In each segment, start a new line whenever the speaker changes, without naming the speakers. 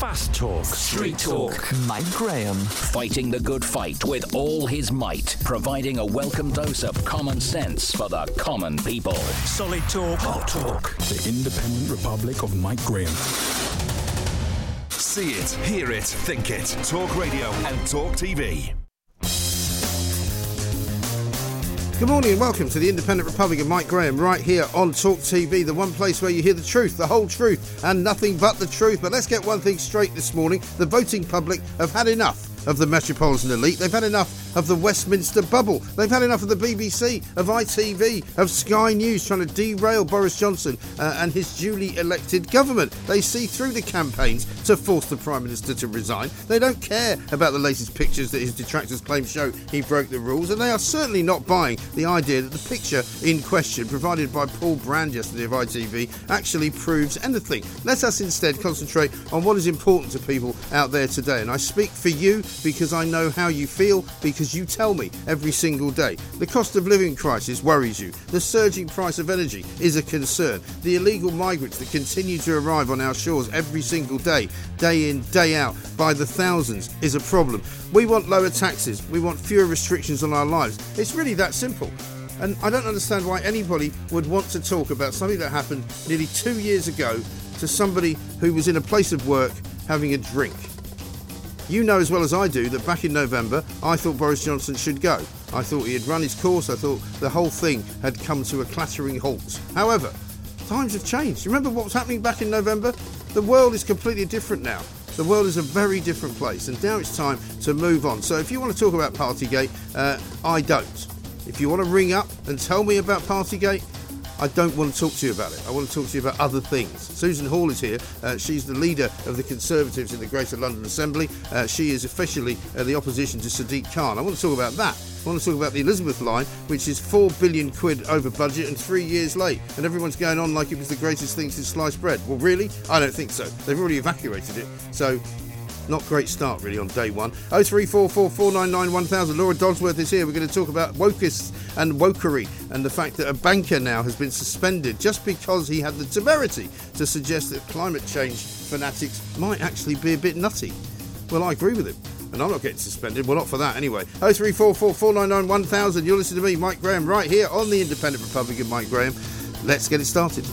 Fast Talk.
Street Talk.
Mike Graham.
Fighting the good fight with all his might, providing a welcome dose of common sense for the common people.
Solid Talk. Hot Talk.
The Independent Republic of Mike Graham.
See it, hear it, think it. Talk Radio and Talk TV.
Good morning and welcome to the Independent Republic of Mike Graham right here on Talk TV, the one place where you hear the truth, the whole truth, and nothing but the truth. But let's get one thing straight this morning. The voting public have had enough of the metropolitan elite. They've had enough of the Westminster bubble. They've had enough of the BBC, of ITV, of Sky News trying to derail Boris Johnson uh, and his duly elected government. They see through the campaigns to force the Prime Minister to resign. They don't care about the latest pictures that his detractors claim show he broke the rules, and they are certainly not buying the idea that the picture in question, provided by Paul Brand yesterday of ITV, actually proves anything. Let us instead concentrate on what is important to people out there today. And I speak for you because I know how you feel, because you tell me every single day. The cost of living crisis worries you. The surging price of energy is a concern. The illegal migrants that continue to arrive on our shores every single day, day in, day out, by the thousands, is a problem. We want lower taxes. We want fewer restrictions on our lives. It's really that simple. And I don't understand why anybody would want to talk about something that happened nearly two years ago to somebody who was in a place of work having a drink. You know as well as I do that back in November, I thought Boris Johnson should go. I thought he had run his course. I thought the whole thing had come to a clattering halt. However, times have changed. Remember what was happening back in November? The world is completely different now. The world is a very different place, and now it's time to move on. So, if you want to talk about Partygate, uh, I don't. If you want to ring up and tell me about Partygate, I don't want to talk to you about it. I want to talk to you about other things. Susan Hall is here. Uh, she's the leader of the Conservatives in the Greater London Assembly. Uh, she is officially uh, the opposition to Sadiq Khan. I want to talk about that. I want to talk about the Elizabeth line, which is four billion quid over budget and three years late. And everyone's going on like it was the greatest thing since sliced bread. Well, really? I don't think so. They've already evacuated it. So not great start really on day one. 03444991000. Laura Dodsworth is here. We're going to talk about wokists and wokery and the fact that a banker now has been suspended just because he had the temerity to suggest that climate change fanatics might actually be a bit nutty. Well, I agree with him. And I'm not getting suspended. Well, not for that anyway. 03444991000. You're listening to me, Mike Graham, right here on the Independent Republican, Mike Graham. Let's get it started.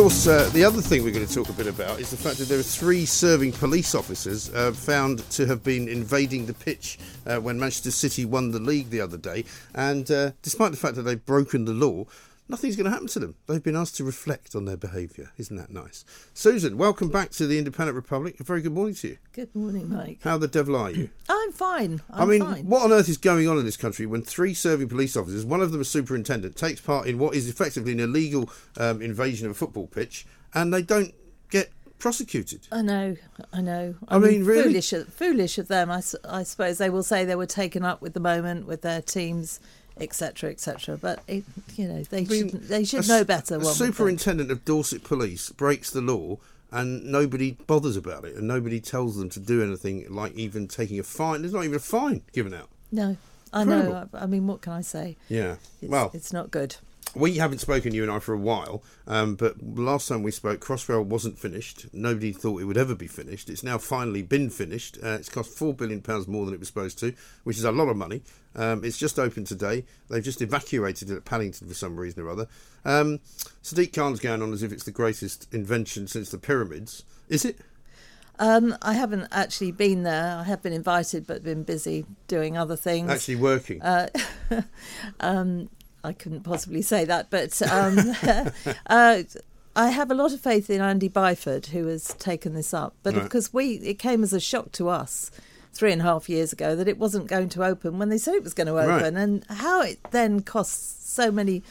Course, uh, the other thing we're going to talk a bit about is the fact that there are three serving police officers uh, found to have been invading the pitch uh, when Manchester City won the league the other day. And uh, despite the fact that they've broken the law, nothing's going to happen to them. They've been asked to reflect on their behaviour. Isn't that nice? Susan, welcome back to the Independent Republic. A very good morning to you.
Good morning, Mike.
How the devil are you?
I'm fine. I'm
I mean,
fine.
what on earth is going on in this country when three serving police officers, one of them a superintendent, takes part in what is effectively an illegal um, invasion of a football pitch, and they don't get prosecuted?
I know, I know.
I mean, really?
foolish, of- foolish of them. I, I suppose they will say they were taken up with the moment with their teams, etc., etc. But it, you know, they
I mean,
should they should
s-
know better.
A
one would think.
superintendent of Dorset Police breaks the law, and nobody bothers about it, and nobody tells them to do anything like even taking a fine. There's not even a fine given out.
No, I
Incredible.
know. I, I mean, what can I say?
Yeah.
It's,
well,
it's not good.
we haven't spoken you and I for a while, um, but last time we spoke, Crossrail wasn't finished. Nobody thought it would ever be finished. It's now finally been finished. Uh, it's cost four billion pounds more than it was supposed to, which is a lot of money. Um, it's just opened today. They've just evacuated it at Paddington for some reason or other. Um, Sadiq Khan's going on as if it's the greatest invention since the pyramids. Is it?
Um, I haven't actually been there. I have been invited, but been busy doing other things.
Actually working.
Uh, um, I couldn't possibly say that, but um, uh, I have a lot of faith in Andy Byford, who has taken this up. But
Right.
because we, it came as a shock to us three and a half years ago that it wasn't going to open when they said it was going to
Right.
open, and how it then costs so many.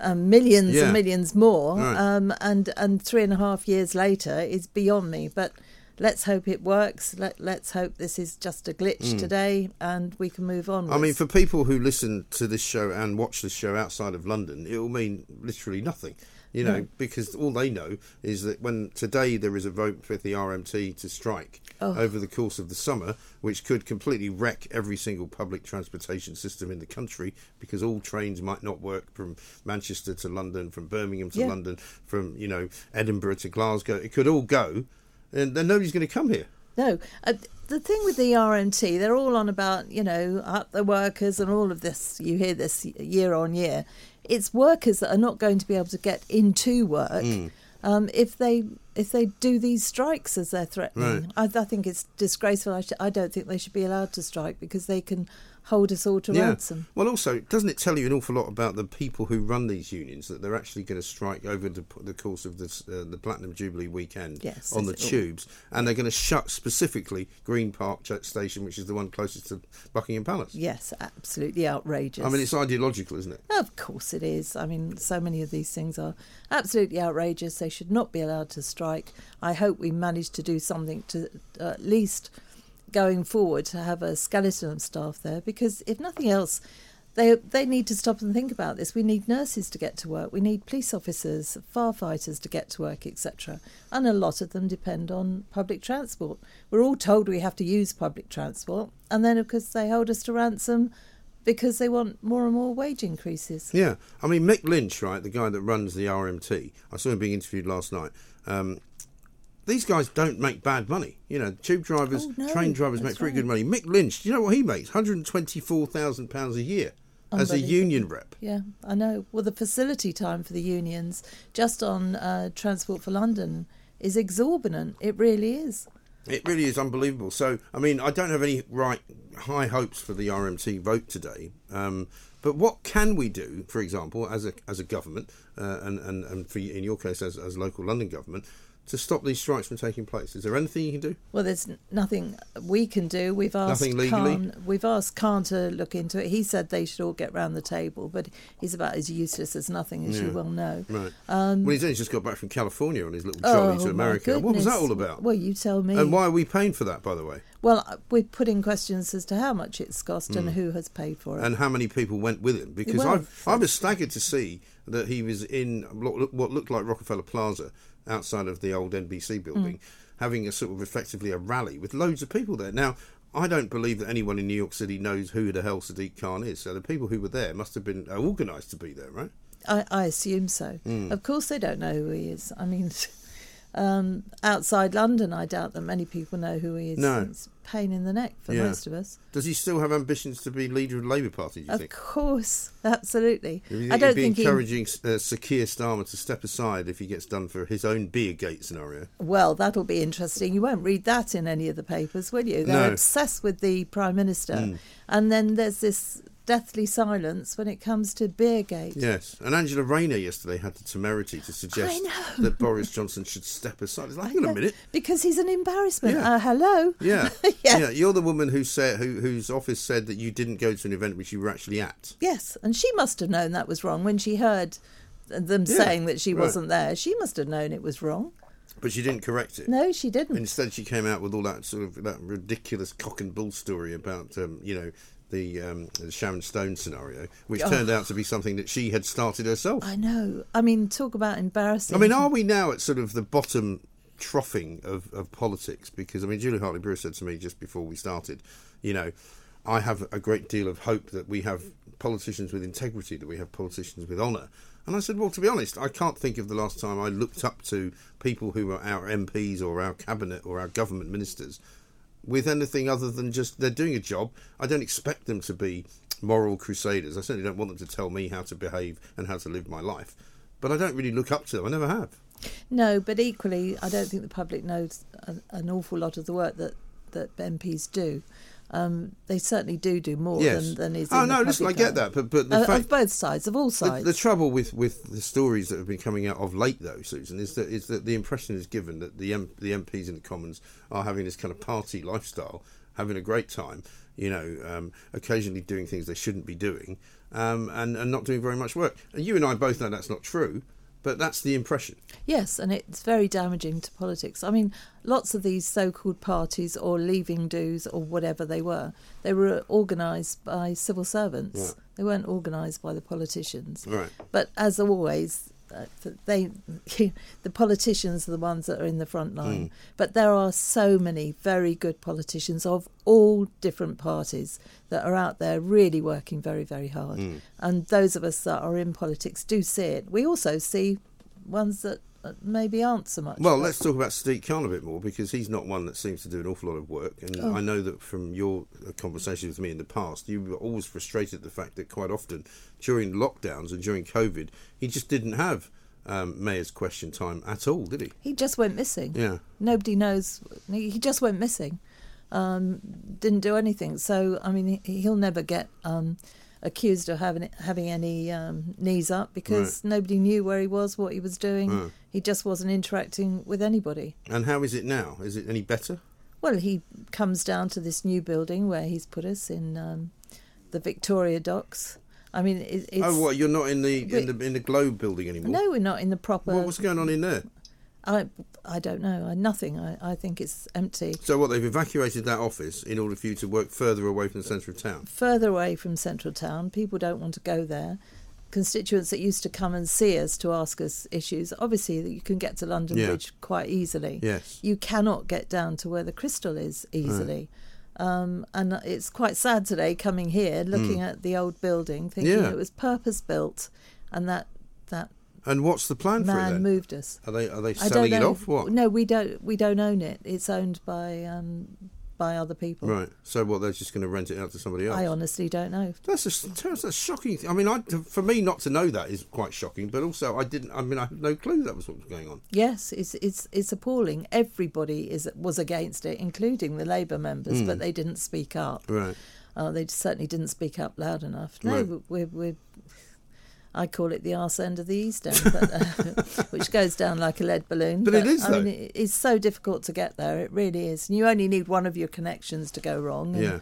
Um, millions
Yeah.
and millions more,
Right.
um, and and three and a half years later is beyond me. But let's hope it works. Let let's hope this is just a glitch today, and we can move on.
I mean, for people who listen to this show and watch this show outside of London, it will mean literally nothing. You know,
No.
because all they know is that when today there is a vote for the RMT to strike
Oh.
over the course of the summer, which could completely wreck every single public transportation system in the country because all trains might not work from Manchester to London, from Birmingham to
Yeah.
London, from you know Edinburgh to Glasgow. It could all go, and then nobody's going to come here.
No, uh, the thing with the RMT, they're all on about you know up the workers and all of this. You hear this year on year. It's workers that are not going to be able to get into work
Hmm.
um, if they if they do these strikes as they're threatening.
Right.
I, I think it's disgraceful. I, sh- I don't think they should be allowed to strike because they can hold us all to ransom.
Well, also, doesn't it tell you an awful lot about the people who run these unions that they're actually going to strike over the, the course of this, uh, the Platinum Jubilee weekend
Yes,
on the
it all?
tubes, and they're going to shut specifically Green Park Station, which is the one closest to Buckingham Palace.
Yes, absolutely outrageous.
I mean, it's ideological, isn't it?
Of course it is. I mean, so many of these things are absolutely outrageous. They should not be allowed to strike. I hope we manage to do something to uh, at least going forward to have a skeleton of staff there because if nothing else, they they need to stop and think about this. We need nurses to get to work. We need police officers, firefighters to get to work, etc. And a lot of them depend on public transport. We're all told we have to use public transport, and then of course they hold us to ransom because they want more and more wage increases.
Yeah, I mean Mick Lynch, right, the guy that runs the RMT. I saw him being interviewed last night. Um, these guys don't make bad money. You know, tube drivers,
Oh, no,
train drivers make
pretty
very good money. Mick Lynch, do you know what he makes? Hundred and twenty-four thousand pounds a year as a union rep.
Yeah, I know. Well, the facility time for the unions just on uh, Transport for London is exorbitant. It really is.
It really is unbelievable. So, I mean, I don't have any right high hopes for the RMT vote today. Um, but what can we do, for example, as a as a government, uh, and and and for in your case as as local London government, to stop these strikes from taking place? Is there anything you can do?
Well, there's nothing we can do. We've asked
Nothing legally?
Khan, we've asked Khan to look into it. He said they should all get round the table, but he's about as useless as nothing, as you well know.
Right. well, he's only just got back from California on his little
Um, Oh,
to America. What was that all about?
Well, you tell me.
and why are we paying for that, by the way?
Well, uh, we're putting questions as to how much it's cost and who has paid for it.
Hmm. And how many people went with him? Because I I was staggered to see that he was in what looked like Rockefeller Plaza outside of the old NBC building, having a sort of effectively a rally with loads of people there. Now, I don't believe that anyone in New York City knows who the hell Sadiq Khan is. So the people who were there must have been uh, organised to be there, right?
I, I assume so.
Hmm.
Of course, they don't know who he is. I mean, um, outside London, I doubt that many people know who he is.
No.
It's a pain in the neck for
Yeah.
most of us.
Does he still have ambitions to be leader of the Labour Party? Do you
Of
think?
course, absolutely.
Do
I don't
he'd be
think he.
encouraging uh, Sir Keir Starmer to step aside if he gets done for his own Beergate scenario.
Well, that'll be interesting. You won't read that in any of the papers, will you? They're
No.
Obsessed with the Prime Minister. And then there's this deathly silence when it comes to Beergate.
Yes, and Angela Rayner yesterday had the temerity to suggest that Boris Johnson should step aside. It's like, hang on a minute.
Because he's an embarrassment.
Yeah.
Uh, hello?
Yeah.
Yeah.
yeah, You're the woman who said who, whose office said that you didn't go to an event which you were actually at.
Yes, and she must have known that was wrong when she heard them
Yeah,
saying that she
right.
wasn't there. She must have known it was wrong.
But she didn't correct it.
No, she didn't.
Instead, she came out with all that sort of that ridiculous cock and bull story about um, you know the, um, the Sharon Stone scenario, which
Oh.
turned out to be something that she had started herself.
I know. I mean, talk about embarrassing.
I mean, are we now at sort of the bottom troughing of, of politics? Because, I mean, Julia Hartley-Brewer said to me just before we started, you know, I have a great deal of hope that we have politicians with integrity, that we have politicians with honour. And I said, well, to be honest, I can't think of the last time I looked up to people who were our MPs or our cabinet or our government ministers with anything other than just they're doing a job. I don't expect them to be moral crusaders. I certainly don't want them to tell me how to behave and how to live my life. But I don't really look up to them. I never have.
No, but equally, I don't think the public knows an, awful lot of the work that, that MPs do. Um, they certainly do do more
Yes.
than, than is.
Oh
the
no, listen, I get that, but but the
Uh,
fact
of both sides, of all
the,
sides.
the trouble with, with the stories that have been coming out of late, though, Susan, is that is that the impression is given that the M, the MPs in the Commons are having this kind of party lifestyle, having a great time, you know, um, occasionally doing things they shouldn't be doing, um, and and not doing very much work. And you and I both know that's not true, but that's the impression.
Yes, and it's very damaging to politics. I mean, lots of these so called parties or leaving dues or whatever they were, they were organised by civil servants.
Yeah.
They weren't organised by the politicians.
Right.
But as always, they, the politicians are the ones that are in the front line.
Mm.
But there are so many very good politicians of all different parties that are out there really working very, very hard.
Mm.
And those of us that are in politics do see it. We also see ones that maybe aren't so much.
Well, let's talk about Sadiq Khan a bit more because he's not one that seems to do an awful lot of work. And
Oh.
I know that from your uh, conversations with me in the past, you were always frustrated at the fact that quite often during lockdowns and during COVID, he just didn't have um, mayor's question time at all, did he?
He just went missing.
Yeah.
Nobody knows. He just went missing. Um, didn't do anything. So I mean, he, he'll never get um, accused of having having any um, knees up because
Right.
nobody knew where he was, what he was doing.
Mm.
He just wasn't interacting with anybody.
And how is it now? Is it any better?
Well, he comes down to this new building where he's put us in um, the Victoria Docks. I mean, it, it's
oh, what? You're not in the in the in the Globe building anymore?
no, we're not in the proper.
Well, what's going on in there?
I I don't know. I, nothing. I, I think it's empty.
So what? They've evacuated that office in order for you to work further away from the centre of town.
further away from central town. People don't want to go there. Constituents that used to come and see us to ask us issues, obviously that you can get to London
Yeah.
Bridge quite easily.
Yes.
You cannot get down to where the crystal is easily. Um, and it's quite sad today coming here, looking at the old building, thinking
Hmm. Yeah.
it was purpose built, and that that
And what's the plan for it
man moved us.
Are they are they selling it off? What?
No, we don't. We don't own it. It's owned by um, by other people.
Right. So what? They're just going to rent it out to somebody else.
I honestly don't know.
That's a that's a shocking. I mean, I, for me not to know that is quite shocking. But also, I didn't. I mean, I had no clue that was what was going on.
Yes, it's it's it's appalling. Everybody is was against it, including the Labour members,
Hmm.
but they didn't speak up.
Right.
Uh, they certainly didn't speak up loud enough. No,
Right.
we're, we're I call it the arse end of the east end, but, uh, which goes down like a lead balloon.
But it is,
I mean,
though.
it's so difficult to get there. It really is. And you only need one of your connections to go wrong. And,
Yeah.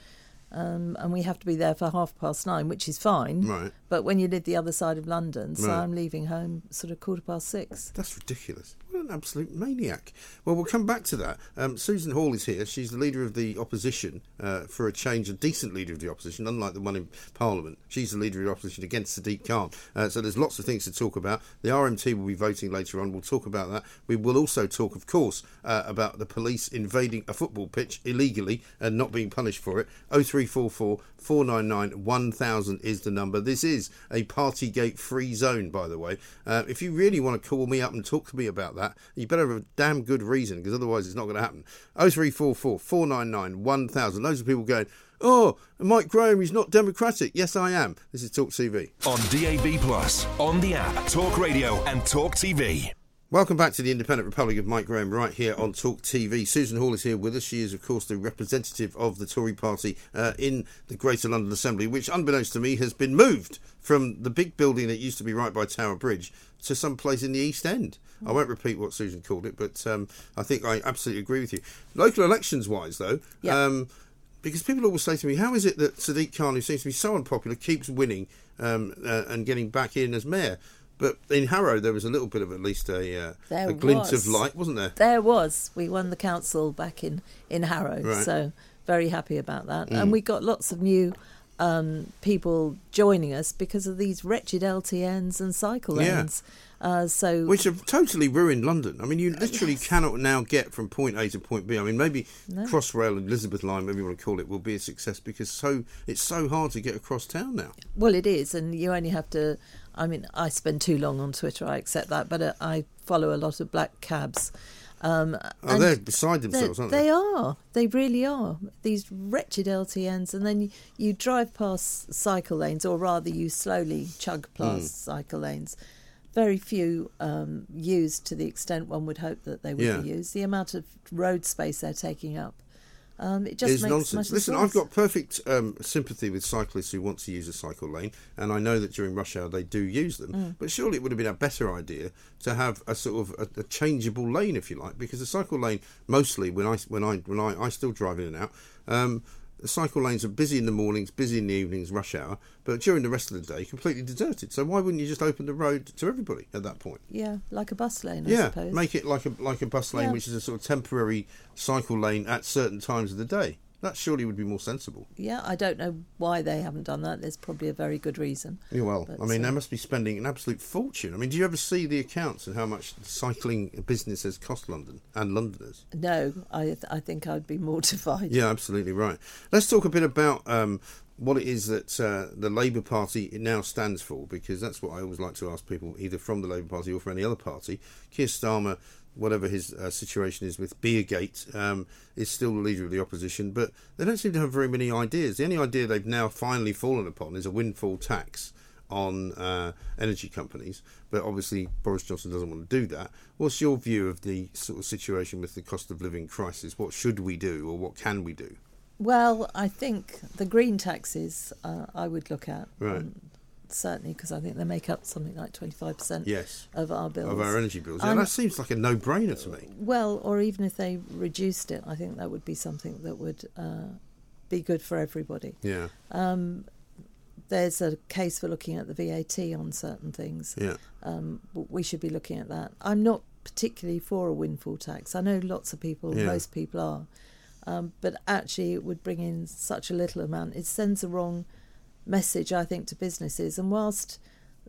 Um, and we have to be there for half past nine, which is fine.
Right.
But when you live the other side of London, so
Right.
I'm leaving home sort of quarter past six.
That's ridiculous. What an absolute maniac. Well, we'll come back to that. Um, Susan Hall is here. She's the leader of the opposition uh, for a change, a decent leader of the opposition, unlike the one in Parliament. She's the leader of the opposition against Sadiq Khan. Uh, so there's lots of things to talk about. The RMT will be voting later on. We'll talk about that. We will also talk, of course, uh, about the police invading a football pitch illegally and not being punished for it. 0344 499 1000 is the number. This is a Partygate free zone, by the way. Uh, if you really want to call me up and talk to me about that, you better have a damn good reason because otherwise it's not going to happen. 0344 499 1000. Those are people going, oh, Mike Graham, he's not democratic. Yes, I am. This is Talk TV.
On DAB Plus, on the app, Talk Radio, and Talk TV.
Welcome back to the Independent Republic of Mike Graham right here on Talk TV. Susan Hall is here with us. She is, of course, the representative of the Tory party uh, in the Greater London Assembly, which, unbeknownst to me, has been moved from the big building that used to be right by Tower Bridge to some place in the East End. I won't repeat what Susan called it, but um, I think I absolutely agree with you. Local elections wise, though,
Yeah.
um, because people always say to me, how is it that Sadiq Khan, who seems to be so unpopular, keeps winning um, uh, and getting back in as mayor? But in Harrow, there was a little bit of at least a, uh, a glint
was.
of light, wasn't there?
There was. We won the council back in in Harrow,
Right. Mm.
so very happy about that. And we got lots of new um, people joining us because of these wretched LTNs and cycle
Yeah.
lanes. Uh, so
Which have totally ruined London. I mean, you literally cannot now get from point A to point B. I mean, maybe Crossrail and Elizabeth Line, whatever you want to call it, will be a success because so it's so hard to get across town now.
Well, it is, and you only have to. I mean, I spend too long on Twitter. I accept that, but uh, I follow a lot of black cabs. Um,
Oh,
and
they're beside themselves, aren't
they
they?
are. They really are. These wretched LTNs, and then you, you drive past cycle lanes, or rather, you slowly chug past
Hmm.
cycle lanes. Very few um, used to the extent one would hope that they would
Yeah.
be used. The amount of road space they're taking up, um, it just
is
makes
nonsense. Listen,
worse.
I've got perfect um, sympathy with cyclists who want to use a cycle lane, and I know that during rush hour they do use them.
Mm.
But surely it would have been a better idea to have a sort of a, a changeable lane, if you like, because the cycle lane mostly when I when I when I, I still drive in and out. Um, the cycle lanes are busy in the mornings, busy in the evenings, rush hour, but during the rest of the day, completely deserted. So why wouldn't you just open the road to everybody at that point?
yeah, like a bus lane, I
yeah,
suppose.
make it like a like a bus lane,
Yeah.
which is a sort of temporary cycle lane at certain times of the day. That surely would be more sensible.
Yeah, I don't know why they haven't done that. There's probably a very good reason.
Yeah, well,
But,
I mean,
uh,
they must be spending an absolute fortune. I mean, do you ever see the accounts and how much cycling businesses cost London and Londoners?
No, I th- I think I'd be mortified.
Yeah, absolutely right. Let's talk a bit about um, what it is that uh, the Labour Party now stands for, because that's what I always like to ask people, either from the Labour Party or from any other party. Keir Starmer, whatever his uh, situation is with Beergate, um, is still the leader of the opposition, but they don't seem to have very many ideas. The only idea they've now finally fallen upon is a windfall tax on uh, energy companies, but obviously Boris Johnson doesn't want to do that. What's your view of the sort of situation with the cost of living crisis? What should we do, or what can we do?
Well, I think the green taxes uh, I would look at.
Right.
um, certainly, because I think they make up something like 25%
Yes,
of our bills.
of our energy bills. Yeah,
I'm-
that seems like a no-brainer to me.
Well, or even if they reduced it, I think that would be something that would uh, be good for everybody.
Yeah,
There's a case for looking at the VAT on certain things.
yeah,
Um, we should be looking at that. I'm not particularly for a windfall tax. I know lots of people,
Yeah.
most people are, um, but actually it would bring in such a little amount. It sends the wrong message, I think, to businesses. And whilst,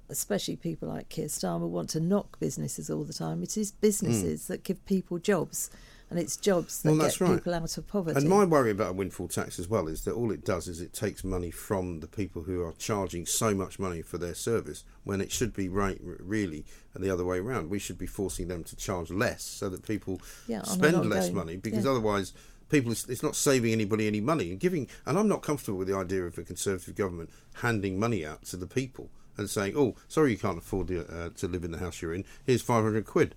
especially people like Keir Starmer, want to knock businesses all the time, it is businesses hmm. that give people jobs, and it's jobs that.
Well,
get
right.
people out of poverty.
And my worry about a windfall tax as well is that all it does is it takes money from the people who are charging so much money for their service when it should be right, really, the other way around. We should be forcing them to charge less so that people
Yeah,
spend less money because
yeah.
otherwise people it's it's not saving anybody any money and giving and I'm not comfortable with the idea of a conservative government handing money out to the people and saying oh sorry you can't afford the, uh, to live in the house you're in here's 500 quid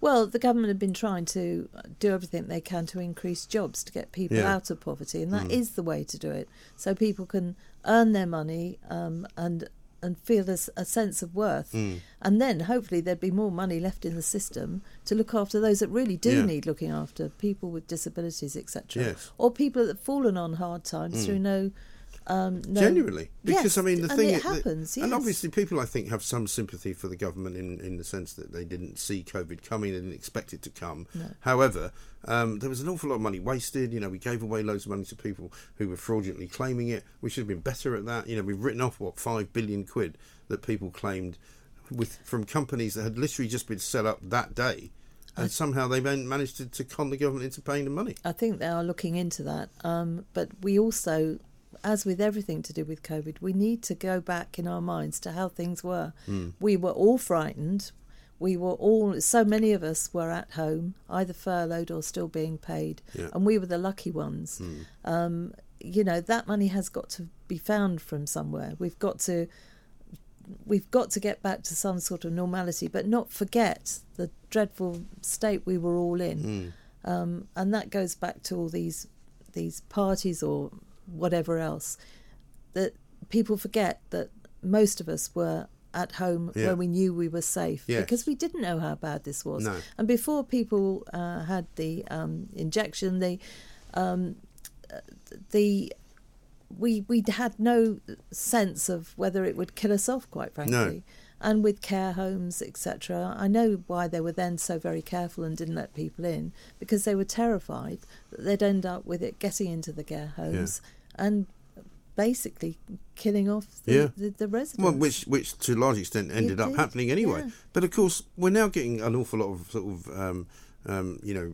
Well, the government have been trying to do everything they can to increase jobs to get people
Yeah. Mm.
out of poverty, and that is the way to do it. So people can earn their money um, and and feel a sense of worth,
Mm.
and then hopefully there'd be more money left in the system to look after those that really do
Yeah.
need looking after, people with disabilities, etc.,
Yes. Mm.
or people that have fallen on hard times through no. Um, no
Genuinely, because
Yes,
I mean the
and
thing
it
is
happens,
and
yes.
obviously people I think have some sympathy for the government in in the sense that they didn't see COVID coming, didn't expect it to come. However, um, there was an awful lot of money wasted. You know, we gave away loads of money to people who were fraudulently claiming it. We should have been better at that. You know, we've written off what five billion quid that people claimed with from companies that had literally just been set up that day. And somehow they man- managed to, to con the government into paying the money.
I think they are looking into that. Um, but we also, as with everything to do with COVID, we need to go back in our minds to how things were.
Hmm.
We were all frightened. We were all, so many of us were at home, either furloughed or still being paid.
Yeah.
And we were the lucky ones. Um, you know, that money has got to be found from somewhere. We've got to. We've got to get back to some sort of normality, but not forget the dreadful state we were all in um, and that goes back to all these these parties or whatever else that people forget that most of us were at home
Yeah.
where we knew we were safe
Yes.
because we didn't know how bad this was
No.
and before people uh, had the um, injection the um, the we we had no sense of whether it would kill us off quite frankly and with care homes etc i know why they were then so very careful and didn't let people in because they were terrified that they'd end up with it getting into the care homes and basically killing off the,
Yeah.
the, the residents
Well, which which to a large extent ended up
did,
happening anyway.
yeah.
But of course, we're now getting an awful lot of sort of um, um, you know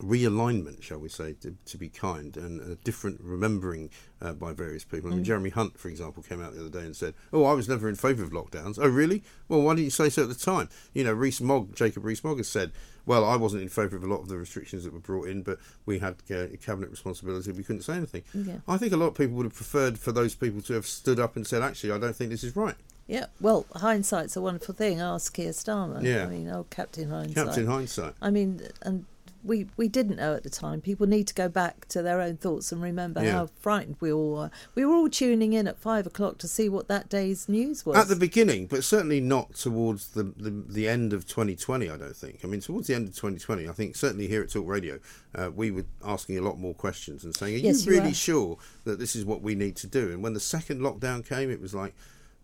realignment, shall we say, to, to be kind, and a different remembering uh, by various people. I
Mm.
mean, Jeremy Hunt, for example, came out the other day and said, "Oh, I was never in favour of lockdowns." Oh, really? Well, why didn't you say so at the time? You know, Rees Mogg, Jacob Rees Mogg, has said. Well, I wasn't in favour of a lot of the restrictions that were brought in, but we had uh, cabinet responsibility. We couldn't say anything.
Yeah.
I think a lot of people would have preferred for those people to have stood up and said, "Actually, I don't think this is right."
yeah well hindsight's a wonderful thing ask Keir Starmer
Yeah.
i mean oh captain hindsight
Captain Hindsight.
I mean, and we we didn't know at the time. People need to go back to their own thoughts and remember
Yeah.
how frightened we all were. We were all tuning in at five o'clock to see what that day's news was.
At the beginning, but certainly not towards the, the, the end of 2020, I don't think. I mean, towards the end of 2020, I think certainly here at Talk Radio, uh, we were asking a lot more questions and saying, Are
Yes,
you really sure that this is what we need to do? And when the second lockdown came, it was like,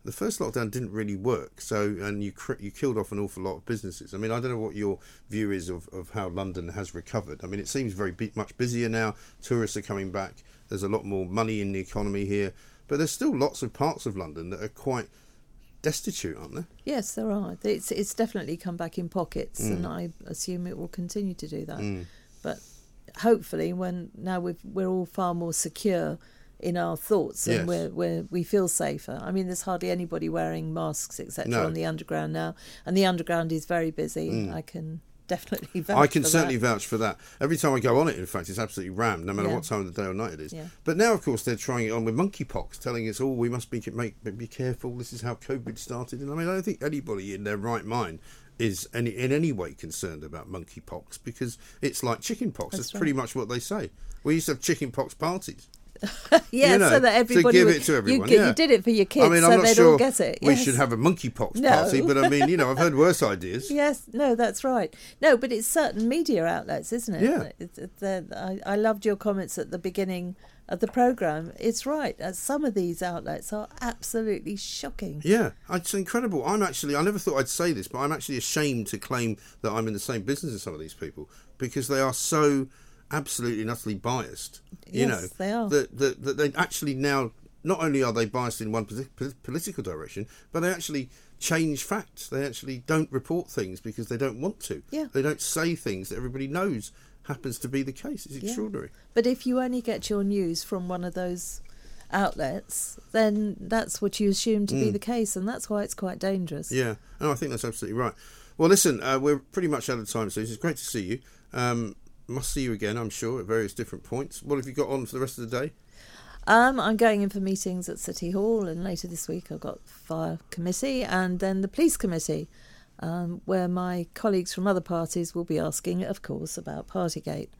the first lockdown didn't really work. So, and you cr- you killed off an awful lot of businesses. I mean, I don't know what your view is of, of how London has recovered. I mean, it seems very much busier now. Tourists are coming back. There's a lot more money in the economy here, but there's still lots of parts of London that are quite destitute, aren't there?
Yes, there are. It's it's definitely come back in pockets,
Mm.
and I assume it will continue to do that. But hopefully, when now we've, we're all far more secure in our thoughts
Yes.
and we're, we're, we feel safer. I mean, there's hardly anybody wearing masks, etc.,
No. Mm.
on the underground now, and the underground is very busy. I can definitely vouch
I can certainly
that.
vouch for that. Every time I go on it, in fact, it's absolutely rammed, no matter
Yeah.
what time of the day or night it is.
Yeah.
But now, of course, they're trying it on with monkeypox, telling us, "Oh, we must be make, be careful. This is how COVID started." And I mean, I don't think anybody in their right mind is any in any way concerned about monkeypox because it's like chickenpox. That's,
That's right.
pretty much what they say. We used to have chickenpox parties.
Yeah,
you know,
so that everybody
to give
would-
it to
you
everyone.
get-
yeah.
you did it for your kids,
I mean,
so
I'm not
they'd
sure
all get it.
We should have a monkeypox
No.
party, but I mean, you know, I've heard worse ideas.
Yes, no, that's right. No, but it's certain media outlets, isn't it?
Yeah.
It's, it's, the- I, I loved your comments at the beginning of the programme. It's right. uh, Some of these outlets are absolutely shocking.
Yeah, it's incredible. I'm actually, I never thought I'd say this, but I'm actually ashamed to claim that I'm in the same business as some of these people because they are so absolutely and utterly biased. You
Yes,
know,
they are.
That, that, that they actually now, not only are they biased in one political direction, but they actually change facts. They actually don't report things because they don't want to.
Yeah.
They don't say things that everybody knows happens to be the case. It's
Yeah.
extraordinary.
But if you only get your news from one of those outlets, then that's what you assume to be the case, and that's why it's quite dangerous.
Mm. Yeah, and I think that's absolutely right. Well, listen, uh, we're pretty much out of time, so it's great to see you. Um, must see you again, I'm sure, at various different points. What have you got on for the rest of the day?
Um, I'm going in for meetings at City Hall, and later this week I've got fire committee and then the police committee, um, where my colleagues from other parties will be asking, of course, about Partygate.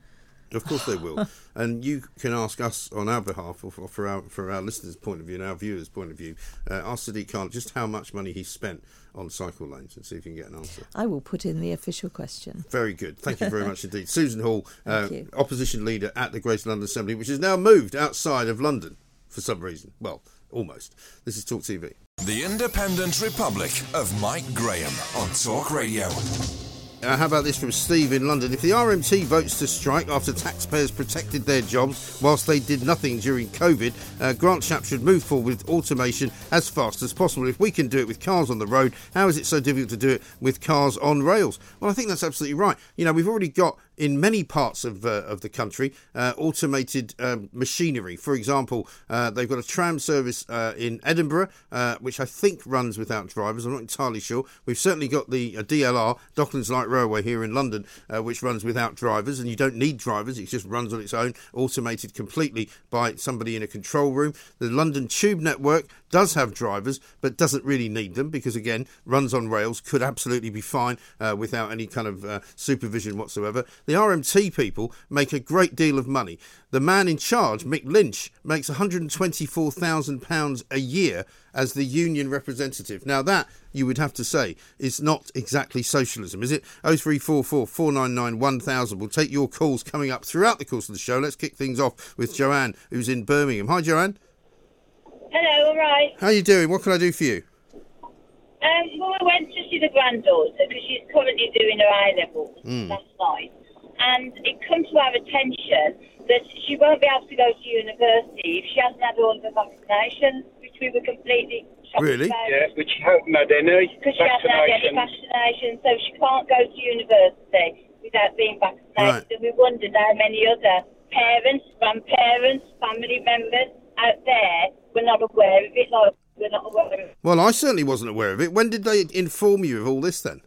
Of course they will, and you can ask us on our behalf, or for, for our for our listeners' point of view and our viewers' point of view. Uh, ask Sadiq Khan just how much money he spent on cycle lanes, and see if you can get an answer.
I will put in the official question.
Very good. Thank you very much indeed. Susan Hall, uh, opposition leader at the Greater London Assembly, which has now moved outside of London for some reason. Well, almost. This is Talk TV.
The Independent Republic of Mike Graham on Talk Radio.
Uh, how about this from Steve in London? If the RMT votes to strike after taxpayers protected their jobs whilst they did nothing during COVID, uh, Grant Shapps should move forward with automation as fast as possible. If we can do it with cars on the road, how is it so difficult to do it with cars on rails? Well, I think that's absolutely right. You know, we've already got in many parts of uh, of the country uh, automated um, machinery. For example, uh, they've got a tram service uh, in Edinburgh, uh, which I think runs without drivers. I'm not entirely sure. We've certainly got the uh, DLR, Docklands Light Railway, here in London, which runs without drivers, and you don't need drivers. It just runs on its own, automated completely by somebody in a control room. The London Tube Network does have drivers, but doesn't really need them because, again, runs on rails, could absolutely be fine uh, without any kind of uh, supervision whatsoever. The RMT people make a great deal of money. The man in charge, Mick Lynch, makes £124,000 a year as the union representative. Now, that, you would have to say, is not exactly socialism, is it? 0344 499 1000. We'll take your calls coming up throughout the course of the show. Let's kick things off with Joanne, who's in Birmingham. Hi, Joanne.
Hello, all right.
How are you doing? What can I do for you?
Um, well, I went to see the granddaughter because she's currently doing her A levels last night, and it come to our attention that she won't be able to go to university if she hasn't had all of her vaccinations, which we were completely shocked
Really?
about.
Yeah, but she hasn't had any
Because she hasn't had any
vaccination.
vaccination, so she can't go to university without being vaccinated.
Right.
And we wondered how many other parents, grandparents, family members out there were not aware of it, like we're not aware of it.
Well, I certainly wasn't aware of it. When did they inform you of all this then?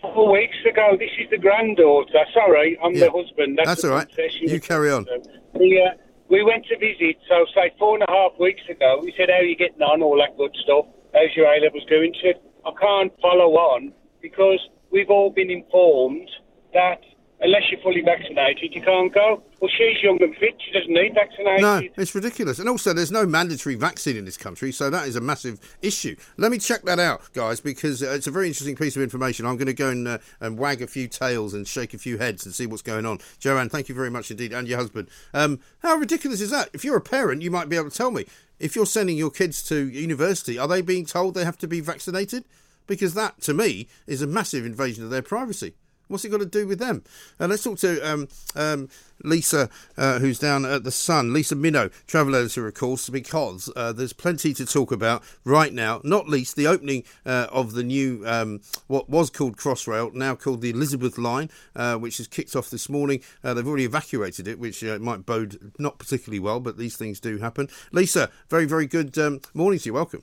Four weeks ago, this is the granddaughter. Sorry, I'm
Yeah.
the husband. That's,
That's all right. You carry on.
We, uh, we went to visit, so say four and a half weeks ago, we said, how are you getting on, all that good stuff. How's your A-levels going? She said, I can't follow on because we've all been informed that unless you're fully vaccinated, you can't go. Well, she's young and fit. She doesn't need vaccinated.
No, it's ridiculous. And also, there's no mandatory vaccine in this country, so that is a massive issue. Let me check that out, guys, because uh, it's a very interesting piece of information. I'm going to go and, uh, and wag a few tails and shake a few heads and see what's going on. Joanne, thank you very much indeed, and your husband. Um, how ridiculous is that? If you're a parent, you might be able to tell me. if you're sending your kids to university, are they being told they have to be vaccinated? Because that, to me, is a massive invasion of their privacy. What's it got to do with them? Uh, let's talk to um, um, Lisa, uh, who's down at the Sun. Lisa Minot, travel editor, of course, because uh, there's plenty to talk about right now. Not least the opening uh, of the new, um, what was called Crossrail, now called the Elizabeth Line, uh, which has kicked off this morning. Uh, they've already evacuated it, which might bode not particularly well, but these things do happen. Lisa, very, very good um, morning to you. Welcome.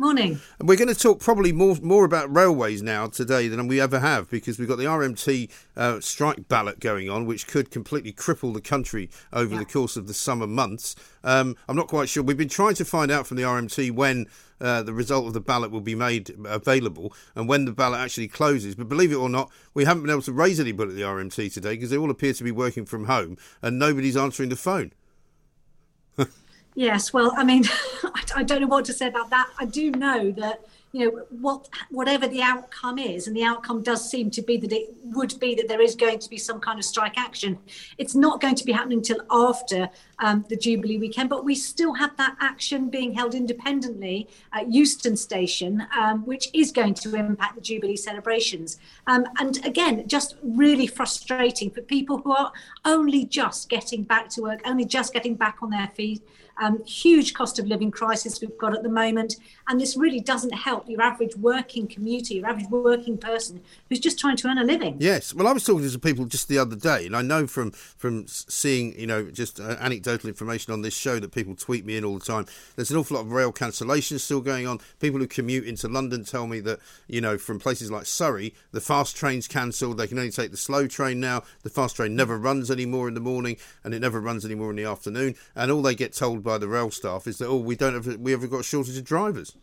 Morning.
And we're going to talk probably more more about railways now today than we ever have because we've got the RMT uh, strike ballot going on, which could completely cripple the country over yeah. the course of the summer months. Um, I'm not quite sure. We've been trying to find out from the RMT when uh, the result of the ballot will be made available and when the ballot actually closes. But believe it or not, we haven't been able to raise anybody at the RMT today because they all appear to be working from home and nobody's answering the phone.
Yes, well, I mean, I don't know what to say about that. I do know that you know what whatever the outcome is and the outcome does seem to be that it would be that there is going to be some kind of strike action it's not going to be happening until after um, the jubilee weekend but we still have that action being held independently at euston station um, which is going to impact the jubilee celebrations um, and again just really frustrating for people who are only just getting back to work only just getting back on their feet um, huge cost of living crisis we've got at the moment. And this really doesn't help your average working commuter, your average working person who's just trying to earn a living.
Yes. Well, I was talking to some people just the other day, and I know from, from seeing, you know, just uh, anecdotal information on this show that people tweet me in all the time, there's an awful lot of rail cancellations still going on. People who commute into London tell me that, you know, from places like Surrey, the fast train's cancelled. They can only take the slow train now. The fast train never runs anymore in the morning, and it never runs anymore in the afternoon. And all they get told by the rail staff is that oh we don't have we have got a shortage of drivers.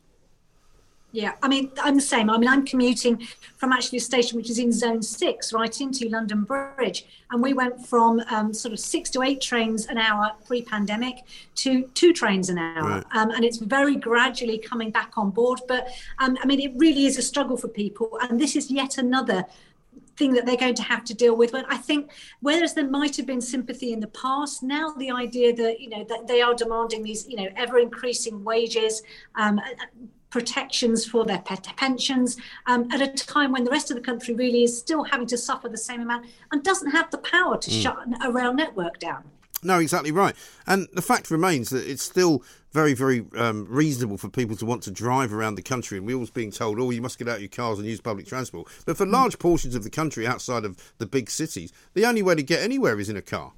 Yeah, I mean, I'm the same. I mean, I'm commuting from actually a station which is in zone six, right into London Bridge. And we went from um, sort of six to eight trains an hour pre pandemic to two trains an hour. Right. Um, and it's very gradually coming back on board. But um, I mean, it really is a struggle for people. And this is yet another thing that they're going to have to deal with. But I think whereas there might have been sympathy in the past, now the idea that you know that they are demanding these you know ever increasing wages. Um, protections for their pensions um, at a time when the rest of the country really is still having to suffer the same amount and doesn't have the power to mm. shut a rail network down.
No, exactly right. And the fact remains that it's still very, very um, reasonable for people to want to drive around the country. And we're always being told, oh, you must get out your cars and use public transport. But for large portions of the country outside of the big cities, the only way to get anywhere is in a car.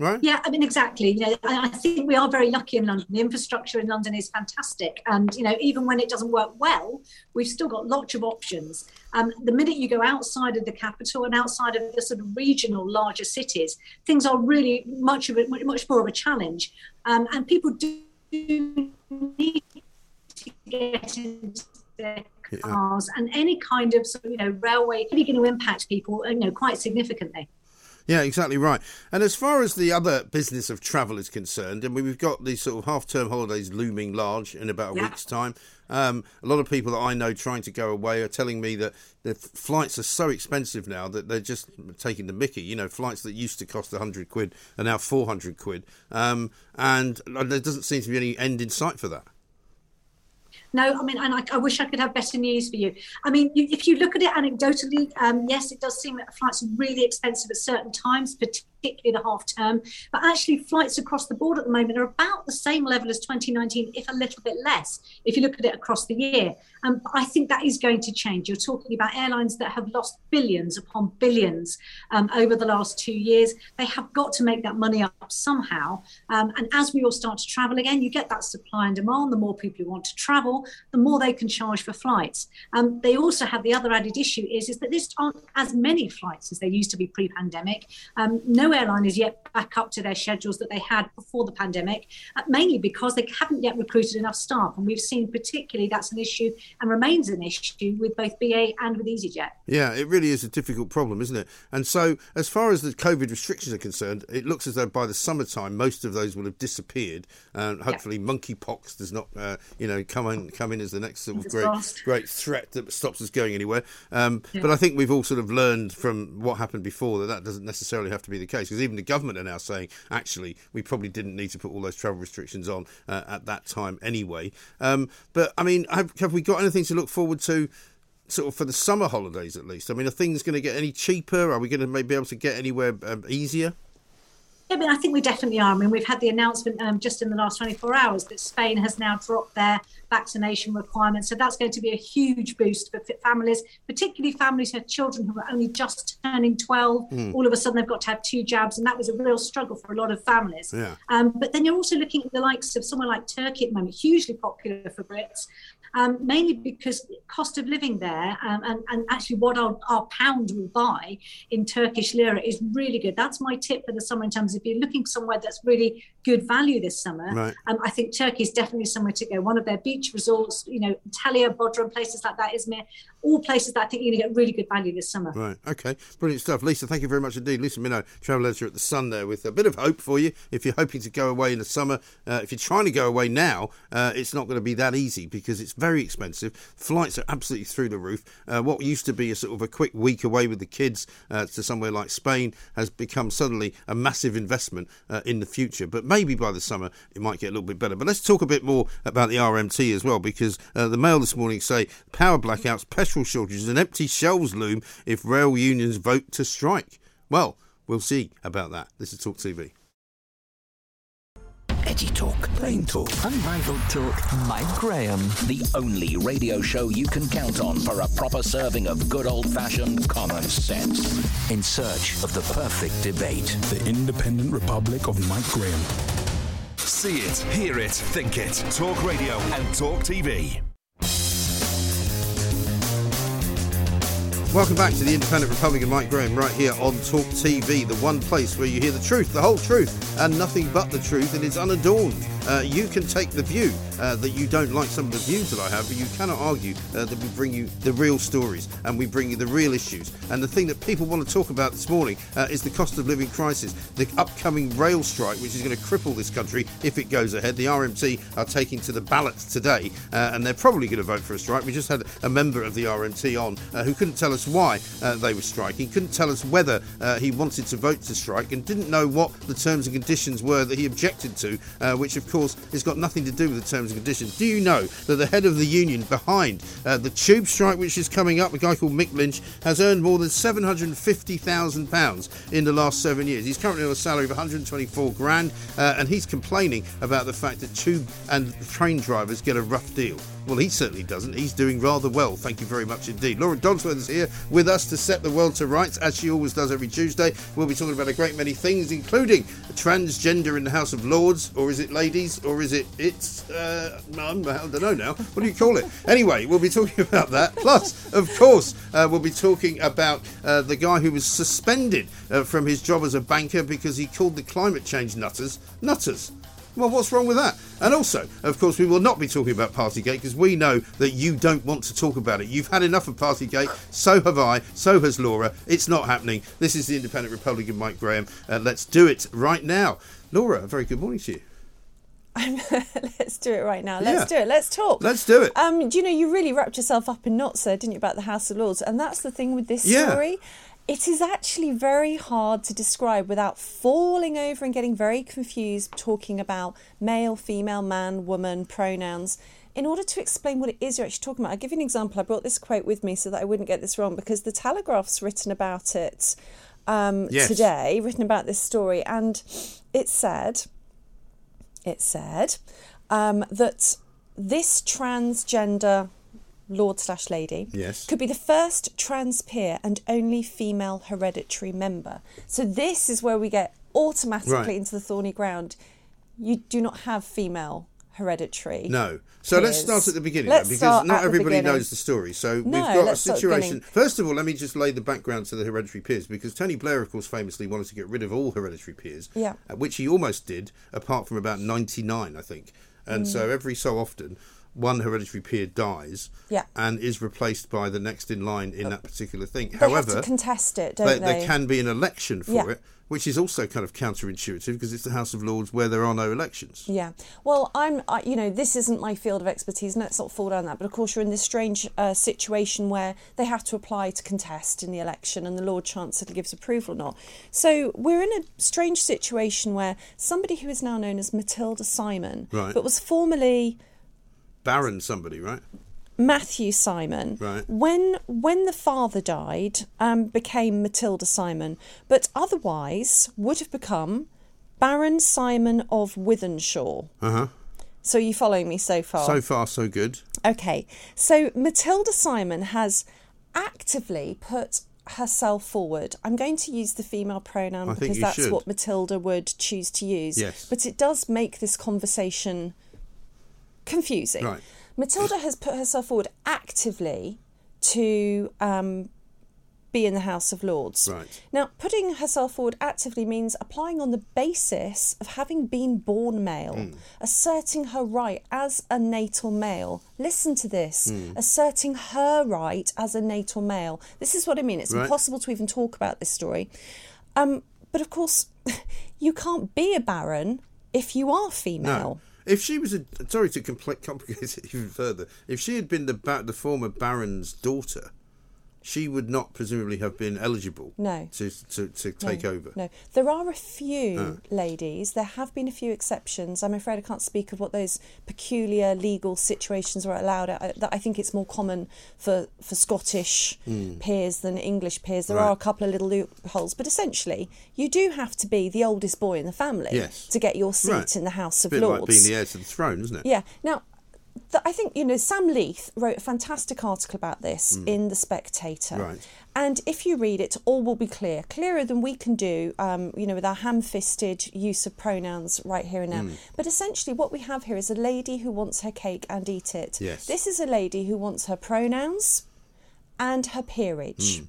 Right?
Yeah, I mean, exactly. You know, I, think we are very lucky in London. The infrastructure in London is fantastic, and you know, even when it doesn't work well, we've still got lots of options. Um, the minute you go outside of the capital and outside of the sort of regional larger cities, things are really much of it, much more of a challenge, um, and people do need to get into their cars, yeah. and any kind of sort of, you know railway really going to impact people, you know, quite significantly.
Yeah, exactly right. And as far as the other business of travel is concerned, I mean, we've got these sort of half-term holidays looming large in about a yeah. week's time. Um, a lot of people that I know trying to go away are telling me that the flights are so expensive now that they're just taking the mickey. You know, flights that used to cost 100 quid are now 400 quid. Um, and there doesn't seem to be any end in sight for that.
No, I mean, and I, I, wish I could have better news for you. I mean, you, if you look at it anecdotally, um, yes, it does seem that flights are really expensive at certain times, particularly the half term. But actually, flights across the board at the moment are about the same level as 2019, if a little bit less, if you look at it across the year. Um, I think that is going to change. You're talking about airlines that have lost billions upon billions um, over the last two years. They have got to make that money up somehow. Um, and as we all start to travel again, you get that supply and demand. The more people who want to travel, the more they can charge for flights. Um, they also have the other added issue is, is that there aren't as many flights as there used to be pre-pandemic. Um, no airline is yet back up to their schedules that they had before the pandemic, uh, mainly because they haven't yet recruited enough staff. And we've seen particularly that's an issue and remains an issue with both BA and with EasyJet.
Yeah, it really is a difficult problem, isn't it? And so, as far as the COVID restrictions are concerned, it looks as though by the summertime most of those will have disappeared. And hopefully, yeah. monkeypox does not, uh, you know, come in come in as the next sort of great great threat that stops us going anywhere. Um, yeah. But I think we've all sort of learned from what happened before that that doesn't necessarily have to be the case. Case because even the government are now saying actually we probably didn't need to put all those travel restrictions on uh, at that time anyway. Um, but I mean, have, have we got anything to look forward to? Sort of for the summer holidays, at least. I mean, are things going to get any cheaper? Are we going to maybe be able to get anywhere um, easier?
Yeah, I mean, I think we definitely are. I mean, we've had the announcement um, just in the last 24 hours that Spain has now dropped their vaccination requirements. So that's going to be a huge boost for families, particularly families who have children who are only just turning 12. Mm. All of a sudden, they've got to have two jabs, and that was a real struggle for a lot of families.
Yeah.
Um, but then you're also looking at the likes of somewhere like Turkey at the moment, hugely popular for Brits um, mainly because cost of living there um, and, and actually what our, our pound will buy in Turkish lira is really good. That's my tip for the summer in terms of if you're looking somewhere that's really good value this summer.
Right.
Um, I think Turkey is definitely somewhere to go. One of their beach resorts, you know, Antalya, Bodrum, places like that, Izmir, all places that I think you're going to get really good value this summer.
Right. Okay. Brilliant stuff. Lisa, thank you very much indeed. Lisa Minot, travel editor at The Sun there with a bit of hope for you. If you're hoping to go away in the summer, uh, if you're trying to go away now, uh, it's not going to be that easy because it's very expensive. Flights are absolutely through the roof. Uh, what used to be a sort of a quick week away with the kids uh, to somewhere like Spain has become suddenly a massive investment uh, in the future. But maybe by the summer it might get a little bit better. But let's talk a bit more about the RMT as well because uh, the Mail this morning say power blackouts, petrol shortages, and empty shelves loom if rail unions vote to strike. Well, we'll see about that. This is Talk TV.
Eddie Talk.
Plain talk.
Unrivaled talk. Mike Graham.
The only radio show you can count on for a proper serving of good old fashioned common sense. In search of the perfect debate.
The Independent Republic of Mike Graham.
See it, hear it, think it. Talk radio and talk TV.
Welcome back to the Independent Republican Mike Graham right here on Talk TV, the one place where you hear the truth, the whole truth, and nothing but the truth, and it's unadorned. Uh, you can take the view uh, that you don't like some of the views that I have, but you cannot argue uh, that we bring you the real stories and we bring you the real issues. And the thing that people want to talk about this morning uh, is the cost of living crisis, the upcoming rail strike, which is going to cripple this country if it goes ahead. The RMT are taking to the ballot today, uh, and they're probably going to vote for a strike. We just had a member of the RMT on uh, who couldn't tell us why they were striking, couldn't tell us whether he wanted to vote to strike, and didn't know what the terms and conditions were that he objected to, which of course has got nothing to do with the terms and conditions. Do you know that the head of the union behind uh, the tube strike, which is coming up, a guy called Mick Lynch, has earned more than £750,000 in the last seven years? He's currently on a salary of 124 grand, uh, and he's complaining about the fact that tube and train drivers get a rough deal. Well, he certainly doesn't. He's doing rather well. Thank you very much indeed. Laura Dodsworth is here with us to set the world to rights, as she always does every Tuesday. We'll be talking about a great many things, including transgender in the House of Lords, or is it ladies, or is it it's? Uh, I don't know now. What do you call it? Anyway, we'll be talking about that. Plus, of course, uh, we'll be talking about uh, the guy who was suspended uh, from his job as a banker because he called the climate change nutters nutters. Well, what's wrong with that? And also, of course, we will not be talking about Partygate because we know that you don't want to talk about it. You've had enough of Partygate. So have I. So has Laura. It's not happening. This is the Independent Republican Mike Graham. Uh, let's do it right now. Laura, a very good morning to you.
let's do it right now. Let's yeah. do it. Let's talk.
Let's do it.
Um, do you know you really wrapped yourself up in knots there, didn't you, about the House of Lords? And that's the thing with this
yeah.
story it is actually very hard to describe without falling over and getting very confused talking about male, female, man, woman, pronouns. In order to explain what it is you're actually talking about, I'll give you an example. I brought this quote with me so that I wouldn't get this wrong because the Telegraph's written about it um,
yes.
today, written about this story, and it said, it said um, that this transgender lord slash lady,
yes.
could be the first trans peer and only female hereditary member. So this is where we get automatically
Right.
into the thorny ground. You do not have female hereditary.
No. So let's start at the beginning because not everybody knows the story. So we've got a situation. First of all, let me just lay the background to the hereditary peers because Tony Blair, of course, famously wanted to get rid of all hereditary peers,
Yeah.
uh, which he almost did, apart from about 99, I think. And
Mm.
so every so often, one hereditary peer dies
Yeah.
and is replaced by the next in line in that particular thing.
They
However,
have to contest it, don't
there-
they?
there can be an election for
Yeah.
it, which is also kind of counterintuitive because it's the House of Lords where there are no elections.
Yeah. Well, I'm, I, you know, this isn't my field of expertise, and let's not fall down that. But of course, you're in this strange uh, situation where they have to apply to contest in the election, and the Lord Chancellor gives approval or not. So we're in a strange situation where somebody who is now known as Matilda Simon,
Right.
but was formerly
Baron somebody, right?
Matthew Simon,
Right.
when when the father died, um, became Matilda Simon, but otherwise would have become Baron Simon of Wythenshawe.
Uh huh.
So are you following me so far?
So far, so good.
Okay, so Matilda Simon has actively put herself forward. I'm going to use the female pronoun because that's
should.
what Matilda would choose to use.
Yes.
But it does make this conversation confusing.
Right.
Matilda has put herself forward actively to um, be in the House of Lords.
Right.
Now, putting herself forward actively means applying on the basis of having been born male,
Hmm.
asserting her right as a natal male. Listen to this
Hmm.
asserting her right as a natal male. This is what I mean. It's
Right.
impossible to even talk about this story. Um, but of course, you can't be a baron if you are female.
No. If she was a sorry to complicate it even further, if she had been the the former baron's daughter, she would not presumably have been eligible.
No.
To to, to take
no,
over.
No, there are a few
Oh.
ladies. There have been a few exceptions. I'm afraid I can't speak of what those peculiar legal situations are allowed. I, that I think it's more common for for Scottish peers than English peers. There are
Hmm.
A couple of little loopholes, but essentially, you do have to be the oldest boy in the family
Yes.
to get your seat
Right.
in the House of
bit
Lords.
like being the heir to the throne, isn't it?
Yeah. Now, th- I think you know Sam Leith wrote a fantastic article about this in the Spectator.
Right.
And if you read it, all will be clear, clearer than we can do, um, you know, with our ham-fisted use of pronouns right here and now.
Hmm.
But essentially, what we have here is a lady who wants her cake and eat it.
Yes.
This is a lady who wants her pronouns and her peerage.
Hmm.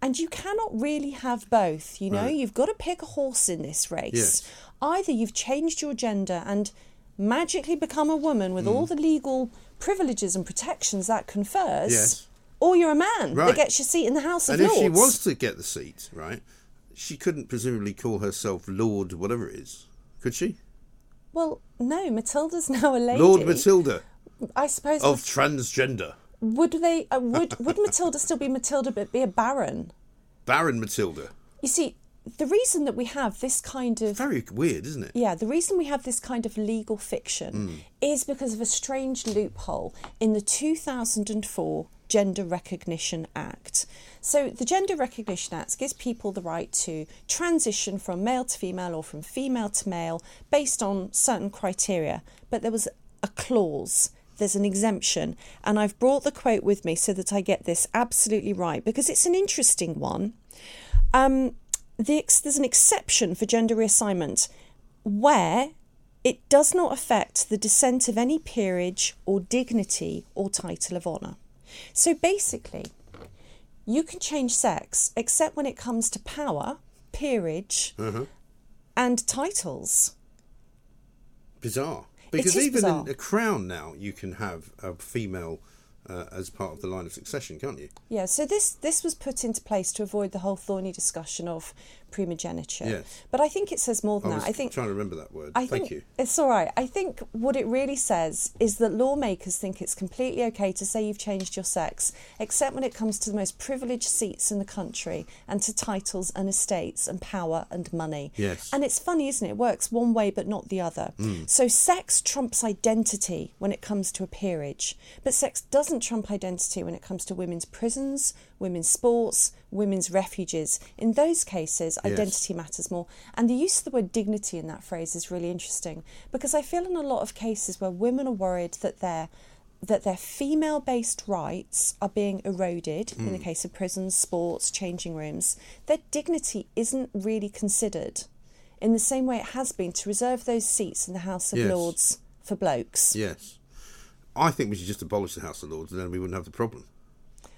And you cannot really have both, you know?
Right.
You've got to pick a horse in this race.
Yes.
Either you've changed your gender and magically become a woman with all the legal privileges and protections that confers.
Yes.
or you're a man
Right.
that gets your seat in the House of
And if
Lords.
she was to get the seat, right, she couldn't presumably call herself Lord whatever it is, could she?
Well, no, Matilda's now a lady.
Lord Matilda
I suppose.
of transgender.
would they? Uh, would would Matilda still be Matilda but be a baron?
Baron Matilda.
You see, the reason that we have this kind of
Very weird, isn't it?
Yeah, the reason we have this kind of legal fiction is because of a strange loophole in the 2004 Gender Recognition Act. So, the Gender Recognition Act gives people the right to transition from male to female or from female to male based on certain criteria. But there was a clause. There's an exemption, and I've brought the quote with me so that I get this absolutely right because it's an interesting one. Um, the ex- there's an exception for gender reassignment where it does not affect the descent of any peerage or dignity or title of honour. So basically, you can change sex except when it comes to power, peerage,
Uh-huh.
and titles.
Bizarre. Because even
bizarre.
in a crown now, you can have a female uh, as part of the line of succession, can't you?
Yeah, so this this was put into place to avoid the whole thorny discussion of primogeniture.
Yes.
But I think it says more than
I
that. I think
trying to remember that word.
I
Thank
think
you.
It's all right. I think what it really says is that lawmakers think it's completely okay to say you've changed your sex, except when it comes to the most privileged seats in the country and to titles and estates and power and money.
Yes.
And it's funny, isn't it? It works one way but not the other.
Mm.
So sex trumps identity when it comes to a peerage, but sex doesn't trump identity when it comes to women's prisons, women's sports, women's refuges. In those cases,
Yes.
identity matters more. And the use of the word dignity in that phrase is really interesting because I feel in a lot of cases where women are worried that their that their female-based rights are being eroded in the
Mm.
case of prisons, sports, changing rooms, their dignity isn't really considered in the same way it has been to reserve those seats in the House of
Yes.
Lords for blokes.
Yes. I think we should just abolish the House of Lords and then we wouldn't have the problem.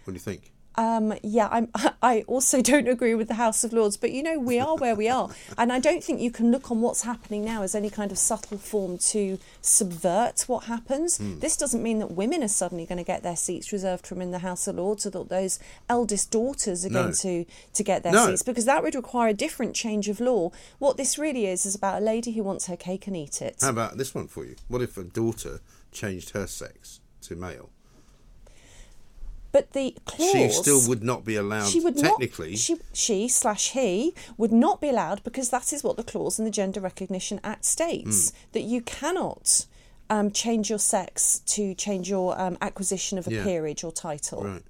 What do you think?
Um, yeah, I'm, I also don't agree with the House of Lords, but you know, we are where we are. And I don't think you can look on what's happening now as any kind of subtle form to subvert what happens.
Hmm.
This doesn't mean that women are suddenly going to get their seats reserved from in the House of Lords or that those eldest daughters are
No.
going to, to get their
No.
seats because that would require a different change of law. What this really is is about a lady who wants her cake and eat it.
How about this one for you? What if a daughter changed her sex to male?
But the clause
She still would not be allowed.
she would
technically.
not she she slash he would not be allowed because that is what the clause in the Gender Recognition Act states
Mm.
that you cannot um, change your sex to change your um, acquisition of a
Yeah.
peerage or title.
Right.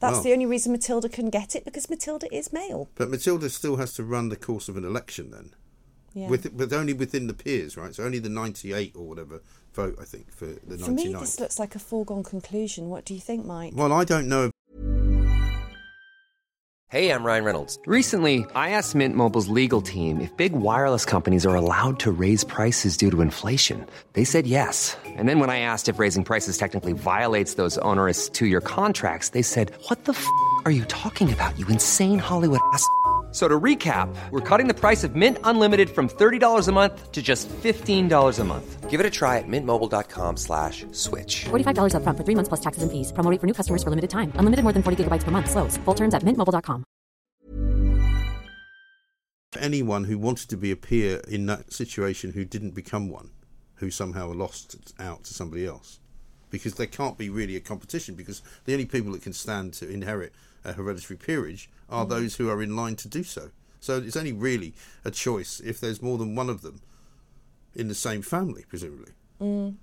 That's
Well.
the only reason Matilda can get it because Matilda is male.
But Matilda still has to run the course of an election then.
Yeah.
With, but only within the peers, right? So only the 98 or whatever vote, I think, for the
For me, this looks like a foregone conclusion. What do you think, Mike?
Well, I don't know.
Hey, I'm Ryan Reynolds. Recently, I asked Mint Mobile's legal team if big wireless companies are allowed to raise prices due to inflation. They said yes. And then when I asked if raising prices technically violates those onerous two year contracts, they said, What the f are you talking about, you insane Hollywood ass? F- So to recap, we're cutting the price of Mint Unlimited from $30 a month to just $15 a month. Give it a try at mintmobile.com slash switch.
$45 upfront for three months plus taxes and fees. Promo for new customers for limited time. Unlimited more than 40 gigabytes per month. Slows. Full terms at mintmobile.com.
anyone who wanted to be a peer in that situation who didn't become one, who somehow lost out to somebody else. Because there can't be really a competition, because the only people that can stand to inherit a hereditary peerage are
Mm.
those who are in line to do so. So it's only really a choice if there's more than one of them in the same family, presumably.
Mm.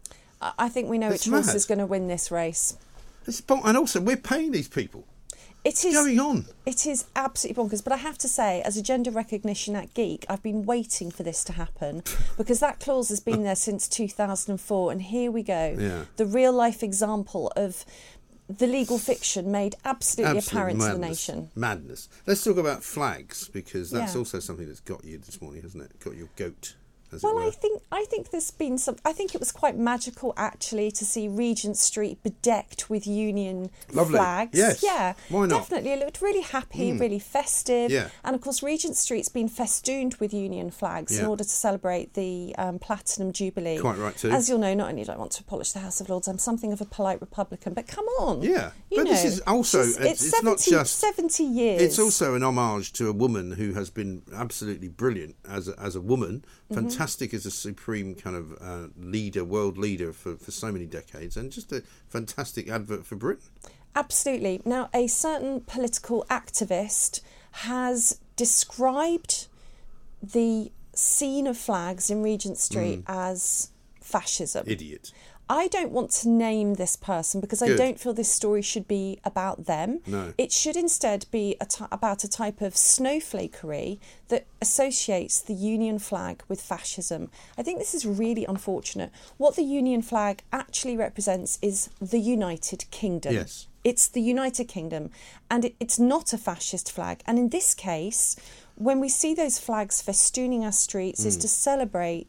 I think we know
It's
which horse is going to win this race.
It's bon- and also, we're paying these people.
It is
going on.
It is absolutely bonkers. But I have to say, as a Gender Recognition Act geek, I've been waiting for this to happen because that clause has been there since 2004, and here we go.
Yeah.
The real life example of the legal fiction made absolutely
Absolute
apparent to the
madness.
nation.
Madness. Let's talk about flags because that's
Yeah.
also something that's got you this morning, hasn't it? Got your goat,
Well. I think I think there's been some. I think it was quite magical actually to see Regent Street bedecked with Union
Lovely.
flags.
Yes.
Yeah,
Why not?
Definitely, it looked really happy,
Mm.
really festive.
Yeah.
And of course, Regent Street's been festooned with Union flags in order to celebrate the um, Platinum Jubilee.
Quite right too.
As you'll know, not only do I want to abolish the House of Lords, I'm something of a polite Republican. But come on.
Yeah,
You
but this is also
it's,
it's,
it's
it's not
70
just
70 years.
It's also an homage to a woman who has been absolutely brilliant as a, as a woman,
Mhm.
fantastic as a supreme kind of uh, leader, world leader for, for so many decades, and just a fantastic advert for Britain.
Absolutely. Now, a certain political activist has described the scene of flags in Regent Street
Mm.
as fascism.
Idiot.
I don't want to name this person because I don't feel this story should be about them.
No.
It should instead be a ty- about a type of snowflakery that associates the Union flag with fascism. I think this is really unfortunate. What the Union flag actually represents is the United Kingdom.
Yes.
It's the United Kingdom, and it, it's not a fascist flag. And in this case, when we see those flags festooning our streets, is
Mm.
to celebrate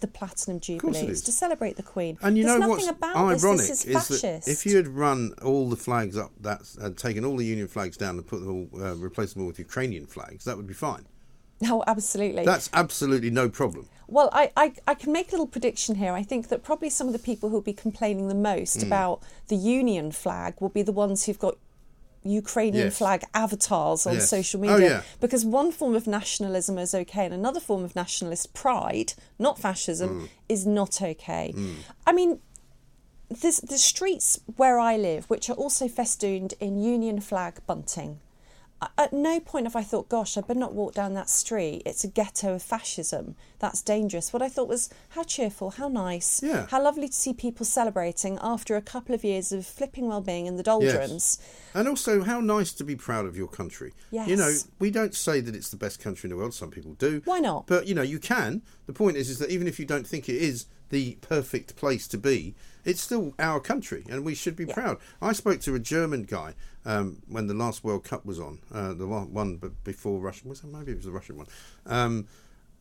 the Platinum Jubilee.
it
It's
is.
to celebrate the Queen.
And you
There's
know
nothing
what's
about
ironic
this. This is
is
fascist.
that if you had run all the flags up, that and taken all the Union flags down and put them all, uh, replaced them all with Ukrainian flags, that would be fine.
No, absolutely.
That's absolutely no problem.
Well, I, I, I can make a little prediction here. I think that probably some of the people who'll be complaining the most
Mm.
about the Union flag will be the ones who've got Ukrainian
Yes.
flag avatars on
Yes.
social
Oh,
media.
yeah.
Because one form of nationalism is okay and another form of nationalist pride, not fascism,
Mm.
is not okay. I mean, there's the streets where I live, which are also festooned in Union flag bunting. At no point have I thought, gosh, I better not walk down that street. It's a ghetto of fascism. That's dangerous. What I thought was, how cheerful, how nice,
Yeah.
how lovely to see people celebrating after a couple of years of flipping well-being in the doldrums.
And also, how nice to be proud of your country.
Yes.
You know, we don't say that it's the best country in the world. Some people do.
Why not?
But you know, you can. The point is, is that even if you don't think it is the perfect place to be, it's still our country, and we should be proud. I spoke to a German guy um, when the last World Cup was on, uh, the one one before Russia. Was it? Maybe it was the Russian one. Um,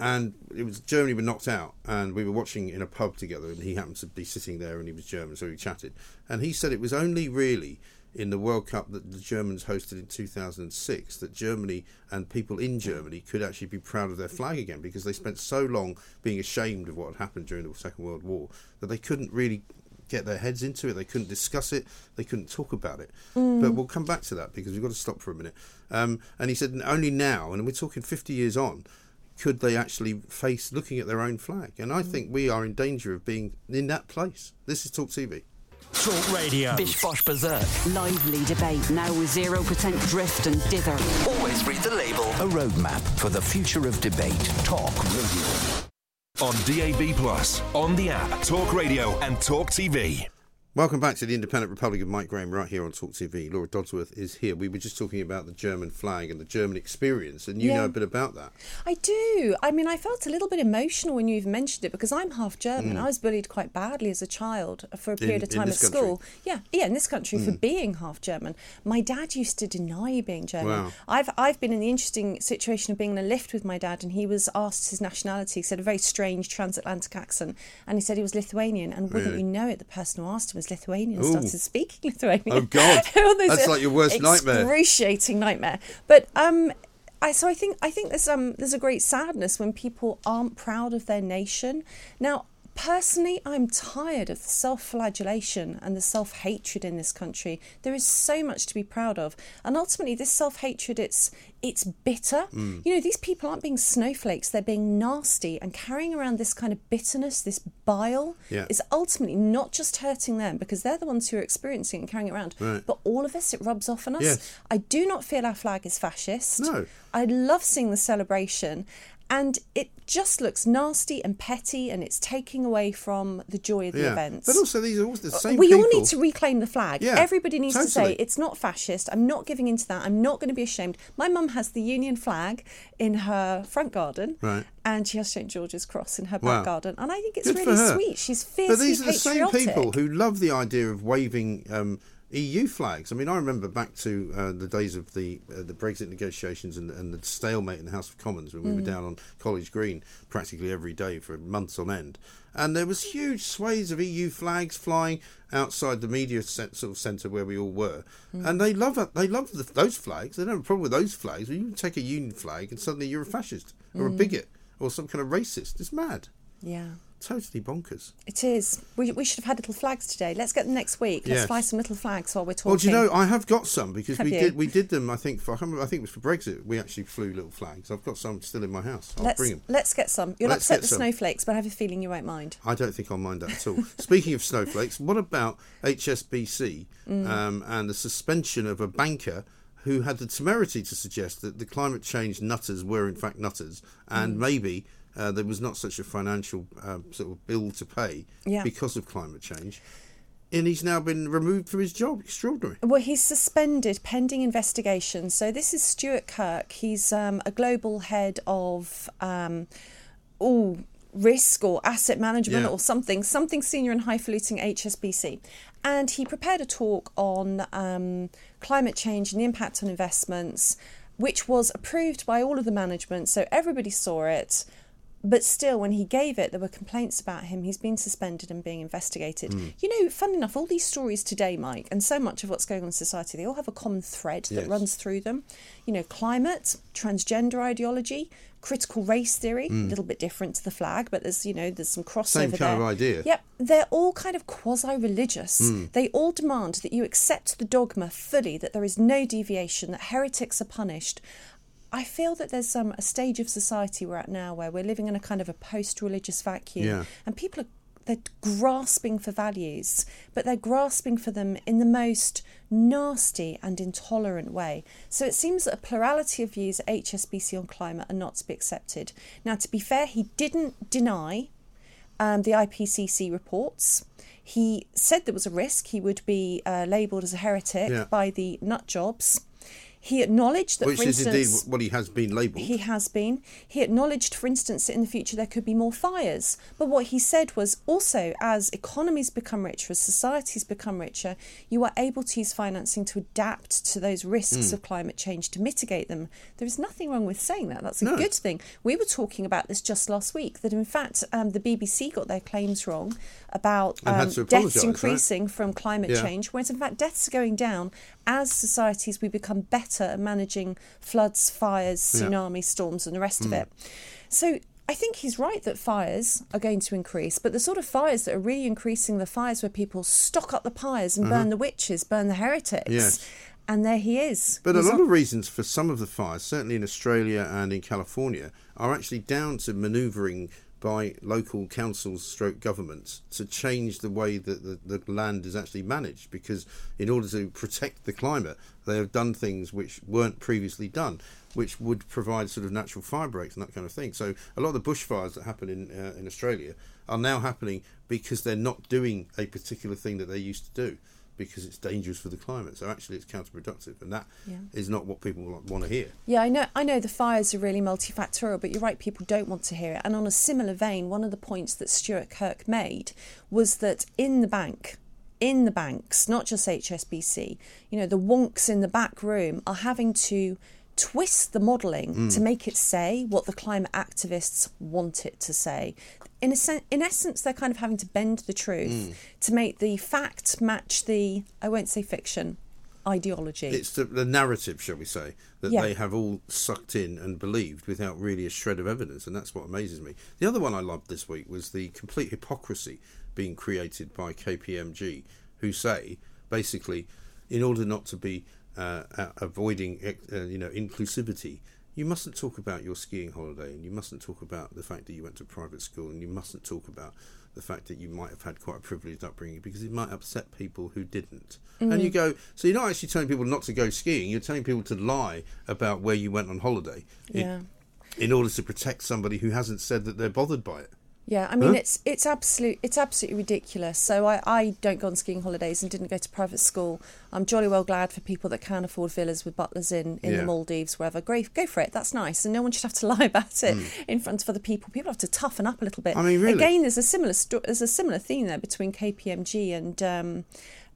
and it was Germany were knocked out, and we were watching in a pub together, and he happened to be sitting there, and he was German, so we chatted, and he said it was only really in the World Cup that the Germans hosted in 2006 that Germany and people in Germany could actually be proud of their flag again because they spent so long being ashamed of what had happened during the Second World War that they couldn't really get their heads into it. They couldn't discuss it. They couldn't talk about it.
Mm.
But we'll come back to that because we've got to stop for a minute. Um, and he said only now, and we're talking 50 years on, could they actually face looking at their own flag. And I hmm. think we are in danger of being in that place. This is Talk TV.
Talk Radio.
Bish Bosh Berserk. Lively debate now with 0% drift and dither.
Always read the label. A roadmap for the future of debate. Talk Radio.
On DAB, Plus, on the app, Talk Radio, and Talk TV.
Welcome back to the Independent Republic of Mike Graham right here on Talk TV. Laura Dodsworth is here. We were just talking about the German flag and the German experience, and you
Yeah.
know a bit about that.
I do. I mean, I felt a little bit emotional when you even mentioned it because I'm half German.
Mm.
I was bullied quite badly as a child for a
In-
period of
in
time at
country?
school. Yeah, yeah, in this country for
Mm.
being half German. My dad used to deny being German.
Wow.
I've I've been in the interesting situation of being in a lift with my dad, and he was asked his nationality. He said a very strange transatlantic accent, and he said he was Lithuanian. And wouldn't
Really?
you know it, the person who asked him was Lithuanian. and. Started speaking Lithuanian.
Oh, God. That's like your worst nightmare.
Excruciating nightmare. But um, I so I think I think there's um there's a great sadness when people aren't proud of their nation. Now, personally, I'm tired of the self-flagellation and the self-hatred in this country. There is so much to be proud of, and ultimately, this self-hatred it's it's bitter.
Mm.
You know, these people aren't being snowflakes; they're being nasty and carrying around this kind of bitterness, this bile.
Yeah.
Is ultimately not just hurting them because they're the ones who are experiencing it and carrying it around,
Right.
but all of us, it rubs off on us.
Yes.
I do not feel our flag is fascist.
No.
I love seeing the celebration. And it just looks nasty and petty, and it's taking away from the joy of the
yeah.
events.
But also, these are all the same
we
people.
all need to reclaim the flag.
Yeah,
Everybody needs to say it's not fascist. I'm not giving into that. I'm not going to be ashamed. My mum has the Union flag in her front garden,
Right.
and she has St George's Cross in her
Wow.
back garden, and I think it's
Good
really sweet. She's fiercely
But these are the same people who love the idea of waving um, EU flags. I mean, I remember back to uh, the days of the uh, the Brexit negotiations and, and the stalemate in the House of Commons when we were
Mm.
down on College Green practically every day for months on end. And there was huge swathes of EU flags flying outside the media sort of centre where we all were,
Mm.
and they love it. They love the, those flags. They don't have a problem with those flags. But you can take a Union flag and suddenly you're a fascist or a
Mm.
bigot or some kind of racist. It's mad.
Yeah.
Totally bonkers.
It is. We, we should have had little flags today. Let's get them next week. Let's
Yes.
fly some little flags while we're talking.
Well, do you know, I have got some because
Have
we
you?
did we did them. I think for I, remember, I think it was for Brexit. We actually flew little flags. I've got some still in my house. I'll
let's,
bring them.
let's get some. You'll
Let's
upset the
some.
snowflakes, but I have a feeling you won't mind.
I don't think I'll mind that at all. Speaking of snowflakes, what about HSBC
Mm.
um, and the suspension of a banker who had the temerity to suggest that the climate change nutters were in fact nutters, and
Mm.
maybe uh, there was not such a financial uh, sort of bill to pay
Yeah.
because of climate change, and he's now been removed from his job. Extraordinary.
Well, he's suspended pending investigation. So this is Stuart Kirk. He's um, a global head of um, oh risk or asset management
Yeah.
or something, something senior and highfalutin HSBC. And he prepared a talk on um, climate change and the impact on investments, which was approved by all of the management. So everybody saw it. But still, when he gave it, there were complaints about him. He's been suspended and being investigated.
Mm.
You know, fun enough, all these stories today, Mike, and so much of what's going on in society, they all have a common thread that
Yes.
runs through them. You know, climate, transgender ideology, critical race theory, a
Mm.
little bit different to the flag, but there's, you know, there's some crossover
Same kind
there.
of idea.
Yep, they're all kind of quasi religious.
Mm.
They all demand that you accept the dogma fully, that there is no deviation, that heretics are punished. I feel that there's um, a stage of society we're at now where we're living in a kind of a post-religious vacuum,
Yeah.
and people are they're grasping for values, but they're grasping for them in the most nasty and intolerant way. So it seems that a plurality of views at HSBC on climate are not to be accepted. Now, to be fair, he didn't deny um, the IPCC reports. He said there was a risk he would be uh, labelled as a heretic
Yeah.
by the nut jobs. He acknowledged that,
Which
for
is indeed
instance,
what he has been labelled.
he has been. He acknowledged, for instance, that in the future there could be more fires. But what he said was also, as economies become richer, as societies become richer, you are able to use financing to adapt to those risks
Mm.
of climate change, to mitigate them. There is nothing wrong with saying that. That's a
No.
good thing. We were talking about this just last week, that in fact um, the BBC got their claims wrong about um, deaths
apologise, right?
increasing from climate
Yeah.
change, whereas in fact deaths are going down as societies we become better at managing floods, fires,
Yeah.
tsunamis, storms, and the rest of
Mm.
it. So I think he's right that fires are going to increase, but the sort of fires that are really increasing the fires where people stock up the pyres and
Uh-huh.
burn the witches, burn the heretics.
Yes.
And there he is.
But a lot
on-
of reasons for some of the fires, certainly in Australia and in California, are actually down to manoeuvring by local councils stroke governments to change the way that the, the land is actually managed because in order to protect the climate they have done things which weren't previously done which would provide sort of natural fire breaks and that kind of thing. So a lot of the bushfires that happen in uh, in Australia are now happening because they're not doing a particular thing that they used to do because it's dangerous for the climate so actually it's counterproductive and that is
Yeah.
not what people want to hear
Yeah, I know. I know the fires are really multifactorial, but you're right. People don't want to hear it. And on a similar vein, one of the points that Stuart Kirk made was that in the bank, in the banks, not just HSBC, you know, the wonks in the back room are having to twist the modelling
Mm.
to make it say what the climate activists want it to say. In a sen- in essence, they're kind of having to bend the truth
Mm.
to make the fact match the I won't say fiction ideology.
It's the, the narrative, shall we say, that
Yeah.
they have all sucked in and believed without really a shred of evidence, and that's what amazes me. The other one I loved this week was the complete hypocrisy being created by KPMG, who say basically, in order not to be uh, uh, avoiding uh, you know inclusivity. You mustn't talk about your skiing holiday, and you mustn't talk about the fact that you went to private school, and you mustn't talk about the fact that you might have had quite a privileged upbringing because it might upset people who didn't. And
Mm.
you go, so you're not actually telling people not to go skiing, you're telling people to lie about where you went on holiday in-
Yeah.
in, order to protect somebody who hasn't said that they're bothered by it.
Yeah, I mean
Huh?
it's it's absolute it's absolutely ridiculous. So I, I don't go on skiing holidays and didn't go to private school. I'm jolly well glad for people that can afford villas with butlers in, in
Yeah.
the Maldives, wherever. Great, go for it. That's nice, and no one should have to lie about it
Mm.
in front of other people. People have to toughen up a little bit.
I mean, really?
Again, there's a similar there's a similar theme there between KPMG and. Um,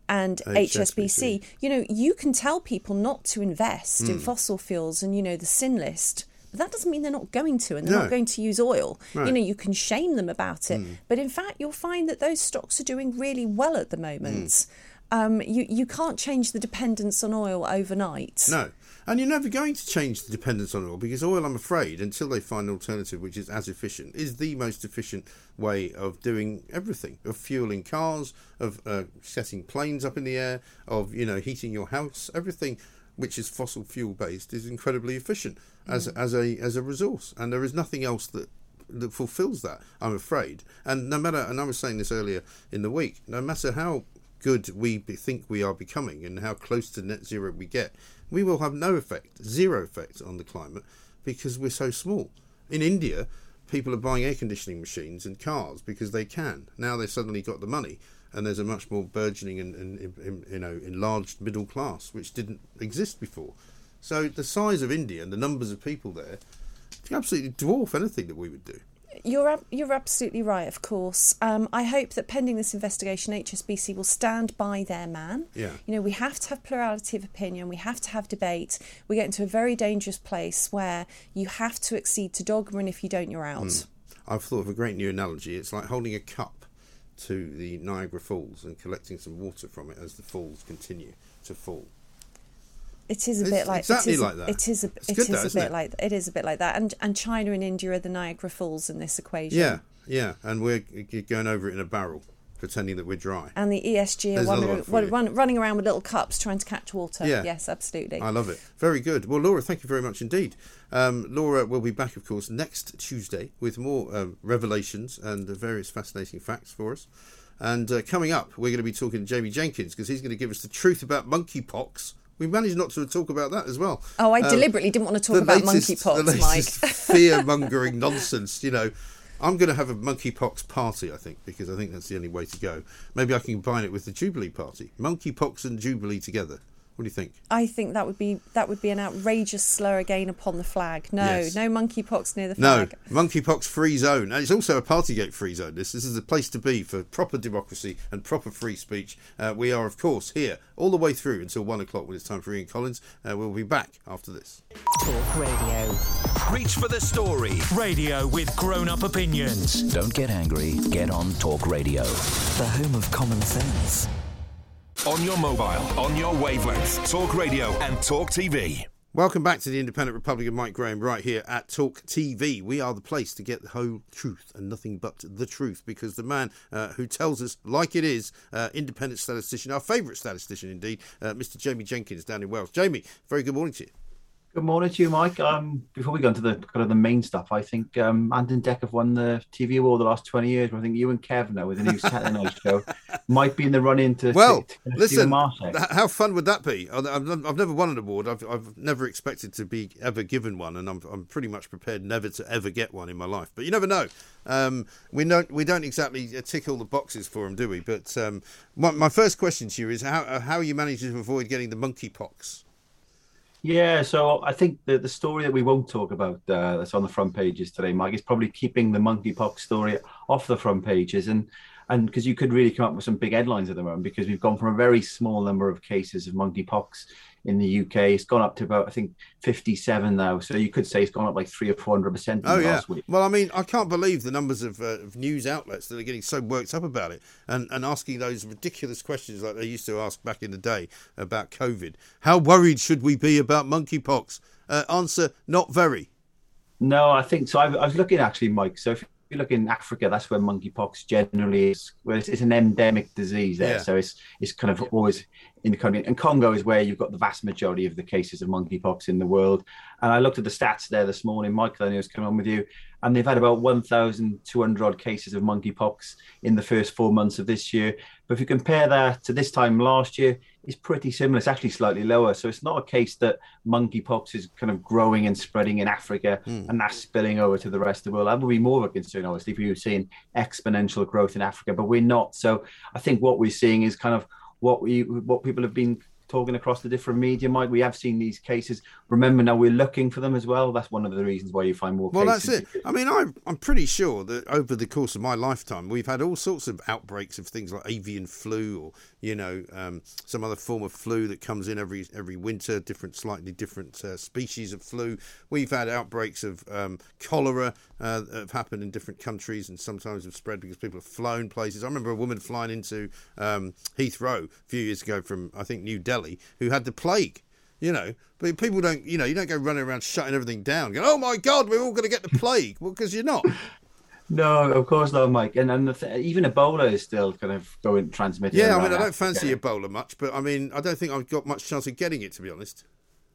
and HSBC.
HSBC.
you know, you can tell people not to invest in
Mm.
fossil fuels and, you know, the sin list, but that doesn't mean they're not going to and they're
No.
not going to use oil. You know, you can shame them about it,
Mm.
but in fact, you'll find that those stocks are doing really well at the moment.
Mm.
Um, you you can't change the dependence on oil overnight.
No. And you're never going to change the dependence on oil because oil, I'm afraid, until they find an alternative which is as efficient, is the most efficient way of doing everything of fueling cars, of uh, setting planes up in the air, of you know heating your house. Everything which is fossil fuel based is incredibly efficient as mm. as a as a resource, and there is nothing else that that fulfills that. I'm afraid. And no matter, and I was saying this earlier in the week, no matter how good we be, think we are becoming and how close to net zero we get, we will have no effect, zero effect on the climate because we're so small. In India, people are buying air conditioning machines and cars because they can. Now they've suddenly got the money, and there's a much more burgeoning and, and, and you know enlarged middle class which didn't exist before. So the size of India and the numbers of people there absolutely dwarf anything that we would do.
You're you're absolutely right. Of course, um, I hope that pending this investigation, HSBC will stand by their man.
Yeah.
You know, we have to have plurality of opinion. We have to have debate. We get into a very dangerous place where you have to accede to dogma, and if you don't, you're out.
Mm. I've thought of a great new analogy. It's like holding a cup to the Niagara Falls and collecting some water from it as the falls continue to fall.
It is a
It's
bit like
exactly
it is,
like that.
It is a
It's
it
good
is
though,
a bit
it?
like it is a bit like that. And and China and India are the Niagara Falls in this equation.
Yeah, yeah, and we're going over it in a barrel, pretending that we're dry.
And the ESG are
There's another
one,
one for
one,
you.
run, running around with little cups trying to catch water.
Yeah.
Yes, absolutely.
I love it. Very good. Well, Laura, thank you very much indeed. Um, Laura will be back, of course, next Tuesday with more um, revelations and uh, various fascinating facts for us. And uh, coming up, we're going to be talking to Jamie Jenkins because he's going to give us the truth about monkeypox. We managed not to talk about that as well.
Oh, I
Um,
deliberately didn't want to talk about
latest-
monkeypox,
the
Mike.
latest fear mongering nonsense. You know, I'm going to have a monkeypox party, I think, because I think that's the only way to go. Maybe I can combine it with the Jubilee party. Monkeypox and Jubilee together. What do you think?
I think that would be that would be an outrageous slur again upon the flag. No,
Yes.
no monkeypox near the flag.
No, monkeypox free zone. And it's also a Partygate free zone. This, this is the place to be for proper democracy and proper free speech. Uh, we are, of course, here all the way through until one o'clock when it's time for Ian Collins. Uh, we'll be back after this.
Talk Radio. Reach for the story. Radio with grown up opinions.
Don't get angry, get on Talk Radio.
The home of common sense.
On your mobile, on your wavelength. Talk Radio and Talk TV.
Welcome back to the Independent Republic of Mike Graham right here at Talk TV. We are the place to get the whole truth and nothing but the truth because the man uh, who tells us like it is, uh, independent statistician, our favourite statistician indeed, uh, Mr. Jamie Jenkins down in Wales. Jamie, very good morning to you.
Good morning to you, Mike. Um, before we go into the kind of the main stuff, I think um, Ant Dec have won the TV award the last twenty years. I think you and Kev now with the new Saturday Night Show might be in the run-in to.
Well,
to, to
listen, how fun would that be? I've, never won an award. I've, I've never expected to be ever given one, and I'm, I'm pretty much prepared never to ever get one in my life. But you never know. Um, we don't we don't exactly uh, tick all the boxes for them, do we? But um, my, my first question to you is how uh, how are you managing to avoid getting the monkeypox?
Yeah, so I think the, the story that we won't talk about uh, that's on the front pages today, Mike, is probably keeping the monkeypox story off the front pages, and and because you could really come up with some big headlines at the moment because we've gone from a very small number of cases of monkeypox in the UK, it's gone up to about I think 57 now, so you could say it's gone up like three or four hundred percent in
Oh
the
yeah.
last week.
Well, I mean, I can't believe the numbers of, uh, of news outlets that are getting so worked up about it and, and asking those ridiculous questions like they used to ask back in the day about COVID. How worried should we be about monkeypox? Uh, answer: Not very.
No, I think so. I, I was looking actually, Mike. So if you look in Africa, that's where monkeypox generally is. Well, it's, it's an endemic disease there,
Yeah.
so it's it's kind of always in the country. And Congo is where you've got the vast majority of the cases of monkeypox in the world. And I looked at the stats there this morning, Michael, I knew was coming on with you, and they've had about 1,200 odd cases of monkeypox in the first four months of this year. But if you compare that to this time last year, it's pretty similar. It's actually slightly lower. So it's not a case that monkeypox is kind of growing and spreading in Africa
Hmm.
and that's spilling over to the rest of the world. That would be more of a concern, obviously, if you were seeing exponential growth in Africa, but we're not. So I think what we're seeing is kind of what we what people have been talking across the different media, Mike. We have seen these cases. Remember now we're looking for them as well. That's one of the reasons why you find more
Well,
cases.
that's it. I mean, I'm, I'm pretty sure that over the course of my lifetime, we've had all sorts of outbreaks of things like avian flu or, you know, um, some other form of flu that comes in every every winter, different, slightly different uh, species of flu. We've had outbreaks of um, cholera uh, that have happened in different countries and sometimes have spread because people have flown places. I remember a woman flying into um, Heathrow a few years ago from, I think, New Delhi who had the plague you know. But people don't, you know, you don't go running around shutting everything down, going, "Oh my God, we're all going to get the plague." Well, because you're not.
No, of course not, Mike. And and the th- even Ebola is still kind of going transmitting.
Yeah, I mean, I don't fancy Ebola much, but I mean, I don't think I've got much chance of getting it, to be honest.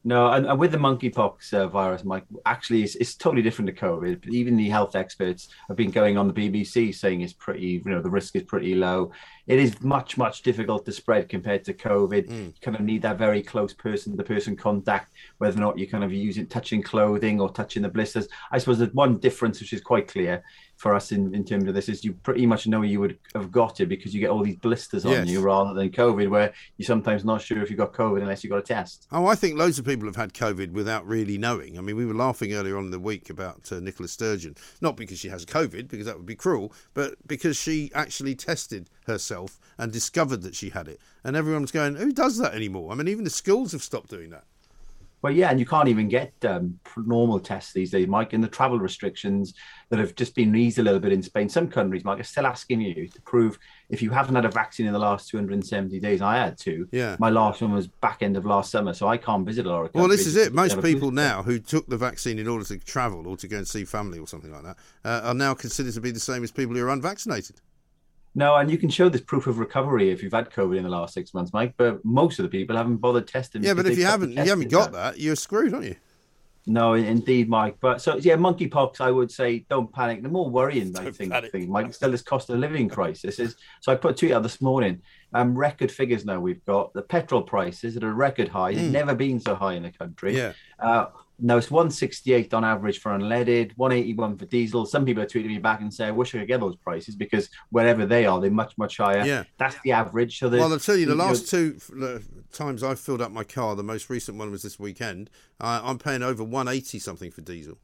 No, and, and with the monkeypox uh, virus, Mike, actually, it's, it's totally different to COVID. Even the health experts have been going on the BBC saying it's pretty, you know, the risk is pretty low. It is much, much difficult to spread compared to COVID. You kind of need that very close person to person contact, whether or not you kind of using touching clothing or touching the blisters. I suppose the one difference, which is quite clear for us in, in terms of this, is you pretty much know you would have got it because you get all these blisters on
Yes.
you rather than COVID, where you're sometimes not sure if you've got COVID unless you've got a test.
Oh, I think loads of people have had COVID without really knowing. I mean, we were laughing earlier on in the week about uh, Nicola Sturgeon, not because she has COVID, because that would be cruel, but because she actually tested herself and discovered that she had it. And everyone's going, who does that anymore? I mean, even the schools have stopped doing that.
Well, yeah, and you can't even get um, normal tests these days, Mike. And the travel restrictions that have just been eased a little bit in Spain, some countries, Mike, are still asking you to prove if you haven't had a vaccine in the last 270 days. I had two.
Yeah.
My last one was back end of last summer, so I can't visit a lot of
Well, this is it. Most
they have a
people now who took the vaccine in order to travel or to go and see family or something like that uh, are now considered to be the same as people who are unvaccinated.
No, and you can show this proof of recovery if you've had COVID in the last six months, Mike. But most of the people haven't bothered testing.
Yeah, but if you haven't, you haven't got
done.
that, you're screwed, aren't you?
No, indeed, Mike. But so yeah, monkeypox. I would say don't panic. The more worrying, I think, thing, Mike, is still this cost of living crisis. Is so I put a tweet out this morning. Um, record figures now we've got the petrol prices at a record high. It's
Mm.
never been so high in the country.
Yeah.
Uh, now it's 168 on average for unleaded, 181 for diesel. Some people are tweeting me back and say, "I wish I could get those prices because wherever they are, they're much much higher."
Yeah.
that's the average. So
Well, I'll tell you, the last two times I've filled up my car, the most recent one was this weekend. Uh, I'm paying over 180 something for diesel.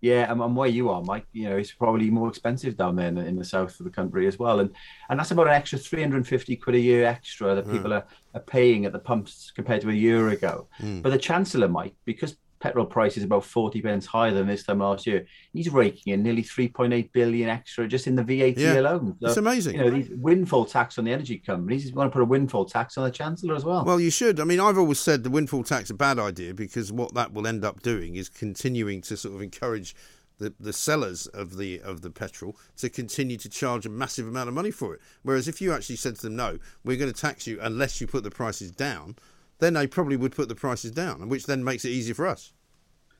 Yeah, and, and where you are, Mike, you know, it's probably more expensive down there in the, in the south of the country as well, and and that's about an extra three hundred and fifty quid a year extra that
Mm.
people are, are paying at the pumps compared to a year ago.
Mm.
But the chancellor, Mike, because petrol price is about forty pence higher than this time last year, he's raking in nearly three point eight billion extra just in the VAT
Yeah,
alone.
it's amazing.
You know, these windfall tax on the energy companies. He's going to put a windfall tax on the chancellor as well.
Well, you should. I mean, I've always said the windfall tax is a bad idea because what that will end up doing is continuing to sort of encourage the, the sellers of the of the petrol to continue to charge a massive amount of money for it. Whereas if you actually said to them, no, we're going to tax you unless you put the prices down, then they probably would put the prices down, which then makes it easier for us.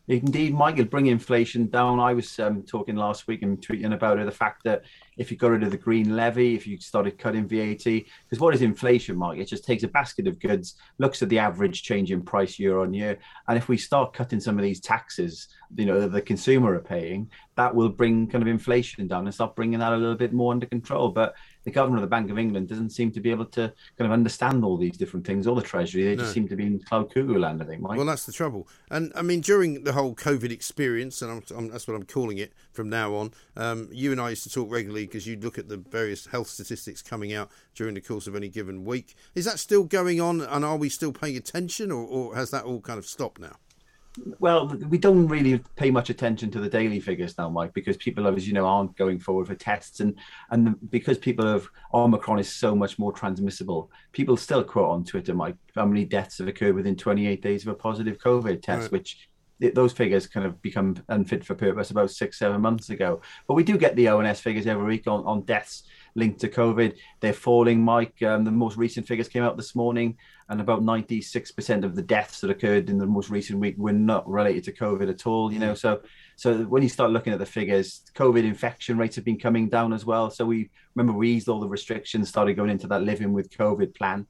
Indeed, Michael, bring inflation down. I was um, talking last week and tweeting about it, the fact that if you got rid of the green levy, if you started cutting VAT, because what is inflation, Mike? It just takes a basket of goods, looks at the average change in price year on year, and if we start cutting some of these taxes, you know, that the consumer are paying, that will bring kind of inflation down and start bringing that a little bit more under control. But the governor of the Bank of England doesn't seem to be able to kind of understand all these different things, or the Treasury. They
No.
just seem to be in cloud cuckoo land, I think, Mike.
Well, that's the trouble. And I mean, during the whole COVID experience, and I'm, I'm, that's what I'm calling it from now on, um, you and I used to talk regularly because you'd look at the various health statistics coming out during the course of any given week. Is that still going on, and are we still paying attention, or, or has that all kind of stopped now?
Well, we don't really pay much attention to the daily figures now, Mike, because people, as you know, aren't going forward for tests, and and because people have Omicron is so much more transmissible. People still quote on Twitter, Mike, how many deaths have occurred within 28 days of a positive COVID test,
Right.
which th- those figures kind of become unfit for purpose about six, seven months ago. But we do get the ONS figures every week on, on deaths linked to COVID. They're falling, Mike. Um, the most recent figures came out this morning, and about 96% of the deaths that occurred in the most recent week were not related to COVID at all. You know, so so when you start looking at the figures, COVID infection rates have been coming down as well. So we remember we eased all the restrictions, started going into that living with COVID plan,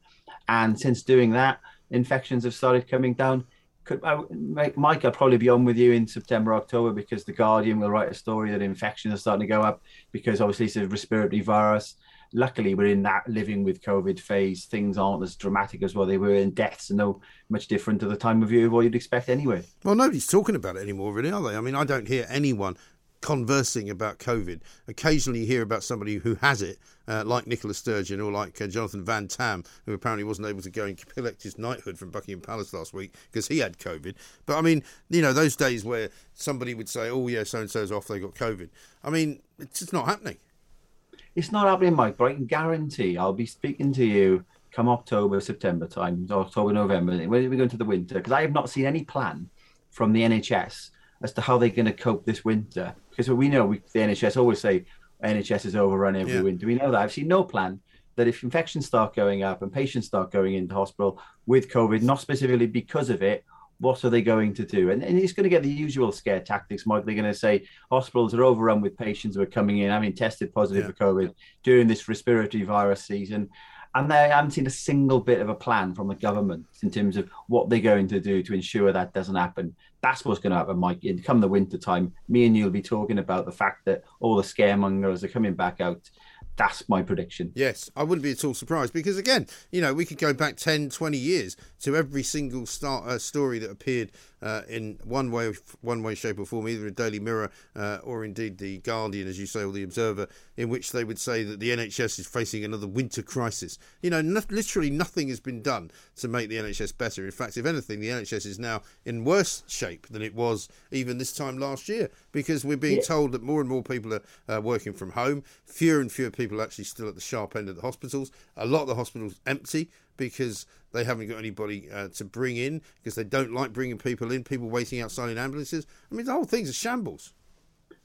and since doing that, infections have started coming down. Could uh, I, Mike, I'll probably be on with you in September, October because the Guardian will write a story that infections are starting to go up because obviously it's a respiratory virus. Luckily, we're in that living with COVID phase. Things aren't as dramatic as what they were, and deaths are no much different to the time of year what you'd expect anyway.
Well, nobody's talking about it anymore, really, are they? I mean, I don't hear anyone conversing about COVID. Occasionally, you hear about somebody who has it, uh, like Nicola Sturgeon or like uh, Jonathan Van Tam, who apparently wasn't able to go and collect his knighthood from Buckingham Palace last week because he had COVID. But I mean, you know, those days where somebody would say, "Oh, yeah, so and so's off, they got COVID." I mean, it's just not happening.
It's not happening, Mike, but I can guarantee I'll be speaking to you come October, September time, October, November, when we go into the winter, because I have not seen any plan from the NHS as to how they're going to cope this winter. Because we know we, the NHS always say NHS is overrun every
Yeah.
winter. We know that. I've seen no plan that if infections start going up and patients start going into hospital with COVID, not specifically because of it, what are they going to do? And, and it's going to get the usual scare tactics, Mike. They're going to say hospitals are overrun with patients who are coming in, having tested positive for COVID during this respiratory virus season. And they haven't seen a single bit of a plan from the government in terms of what they're going to do to ensure that doesn't happen. That's what's going to happen, Mike. In come the winter time, me and you'll be talking about the fact that all the scaremongers are coming back out. That's my prediction.
Yes, I wouldn't be at all surprised because, again, you know, we could go back 10, 20 years to every single start, uh, story that appeared uh, in one way, one way, shape, or form, either a Daily Mirror uh, or indeed the Guardian, as you say, or the Observer, in which they would say that the NHS is facing another winter crisis. You know, no, literally nothing has been done to make the NHS better. In fact, if anything, the NHS is now in worse shape than it was even this time last year because we're being
Yeah.
told that more and more people are uh, working from home. Fewer and fewer people are actually still at the sharp end of the hospitals. A lot of the hospitals empty because they haven't got anybody uh, to bring in because they don't like bringing people in. People waiting outside in ambulances. I mean, the whole thing's a shambles.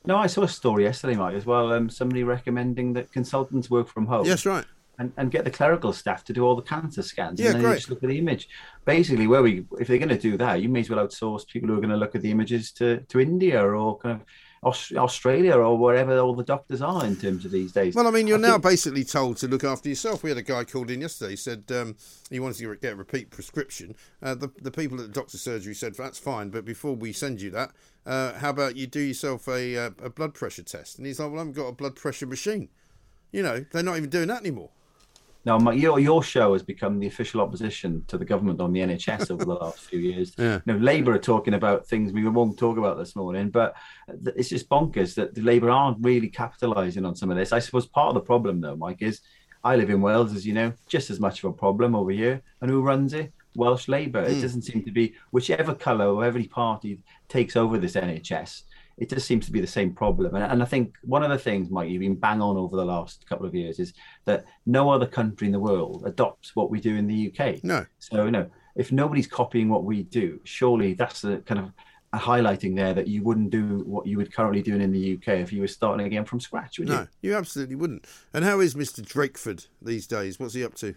No, I saw a story yesterday, Mike, as well. Um, somebody recommending that consultants work from home.
Yes, right.
And, and get the clerical staff to do all the cancer scans.
Yeah,
and then you
great.
just look at the image. Basically, where we, if they're going to do that, you may as well outsource people who are going to look at the images to, to India or kind of Australia or wherever all the doctors are in terms of these days.
Well, I mean, you're
I
now
think-
basically told to look after yourself. We had a guy called in yesterday. He said um, he wanted to get a repeat prescription. Uh, the the people at the doctor's surgery said that's fine, but before we send you that, uh, how about you do yourself a uh, a blood pressure test? And he's like, well, I haven't got a blood pressure machine. You know, they're not even doing that anymore.
Now, my, your your show has become the official opposition to the government on the NHS over the last few years.
Yeah.
You know, Labour are talking about things we won't talk about this morning, but it's just bonkers that the Labour aren't really capitalising on some of this. I suppose part of the problem, though, Mike, is I live in Wales, as you know, just as much of a problem over here. And who runs it? Welsh Labour. It
Mm.
doesn't seem to be whichever colour or every party takes over this NHS. It just seems to be the same problem. And, and I think one of the things, Mike, you've been bang on over the last couple of years is that no other country in the world adopts what we do in the UK.
No.
So, you know, if nobody's copying what we do, surely that's the kind of a highlighting there that you wouldn't do what you would currently doing in the UK if you were starting again from scratch, would you?
No, you absolutely wouldn't. And how is Mister Drakeford these days? What's he up to?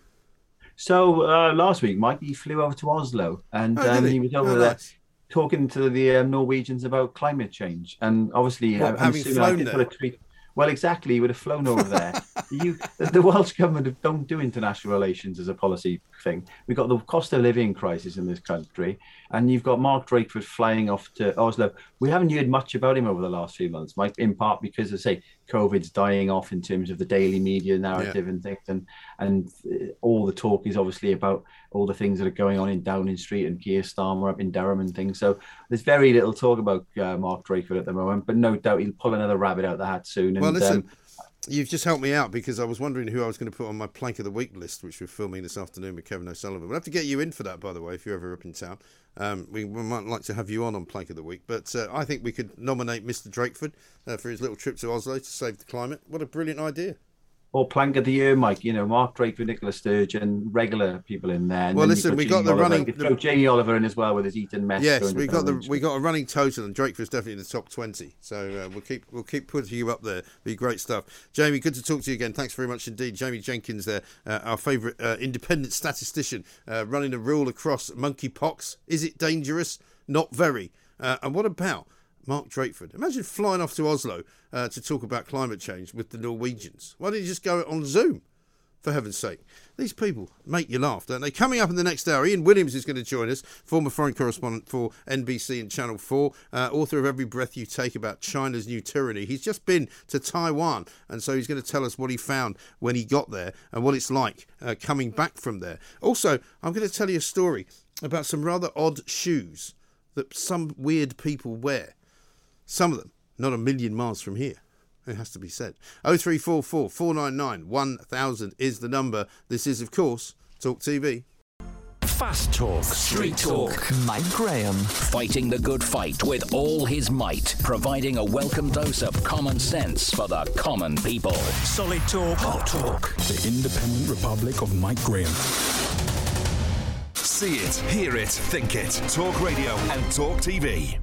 So uh, last week, Mike, he flew over to Oslo and
Oh,
um,
he?
he? was over
Oh,
there
nice.
Talking to the um, Norwegians about climate change. And obviously,
What,
I'm
having flown there?
tweet. Well, exactly, he would have flown over there. you, the, Welsh government don't do international relations as a policy thing. We've got the cost of living crisis in this country, and you've got Mark Drakeford flying off to Oslo. We haven't heard much about him over the last few months, in part because, I say, COVID's dying off in terms of the daily media narrative and things, and and uh, all the talk is obviously about all the things that are going on in Downing Street and Keir Starmer up in Durham and things. So there's very little talk about uh, Mark Drakeford at the moment, but no doubt he'll pull another rabbit out of the hat soon. And,
Well, listen,
um,
you've just helped me out because I was wondering who I was going to put on my plank of the week list, which we're filming this afternoon with Kevin O'Sullivan. We'll have to get you in for that, by the way, if you're ever up in town. Um, we, we might like to have you on on plank of the week, but uh, I think we could nominate Mr. Drakeford uh, for his little trip to Oslo to save the climate. What a brilliant idea!
Or plank of the year, Mike. You know, Mark Drakeford, Nicola Sturgeon, regular people in there.
Well, listen, we
Jamie
got the
Oliver.
running-
throw Jamie Oliver in as well with his Eton mess.
Yes, we got the we got a running total, and Drakeford's definitely in the top twenty. So uh, we'll keep we'll keep putting you up there. Be great stuff, Jamie. Good to talk to you again. Thanks very much indeed, Jamie Jenkins. There, uh, our favourite uh, independent statistician, uh, running a rule across monkeypox. Is it dangerous? Not very. Uh, and what about Mark Drakeford? Imagine flying off to Oslo uh, to talk about climate change with the Norwegians. Why didn't you just go on Zoom? For heaven's sake. These people make you laugh, don't they? Coming up in the next hour, Ian Williams is going to join us, former foreign correspondent for NBC and Channel 4, uh, author of Every Breath You Take about China's new tyranny. He's just been to Taiwan, and so he's going to tell us what he found when he got there and what it's like uh, coming back from there. Also, I'm going to tell you a story about some rather odd shoes that some weird people wear. Some of them not a million miles from here. It has to be said. 0344 499 1000 is the number. This is, of course, Talk TV.
Fast Talk. Street Talk.
Mike Graham.
Fighting the good fight with all his might, providing a welcome dose of common sense for the common people.
Solid Talk. Hot Talk.
The Independent Republic of Mike Graham.
See it, hear it, think it. Talk Radio and Talk TV.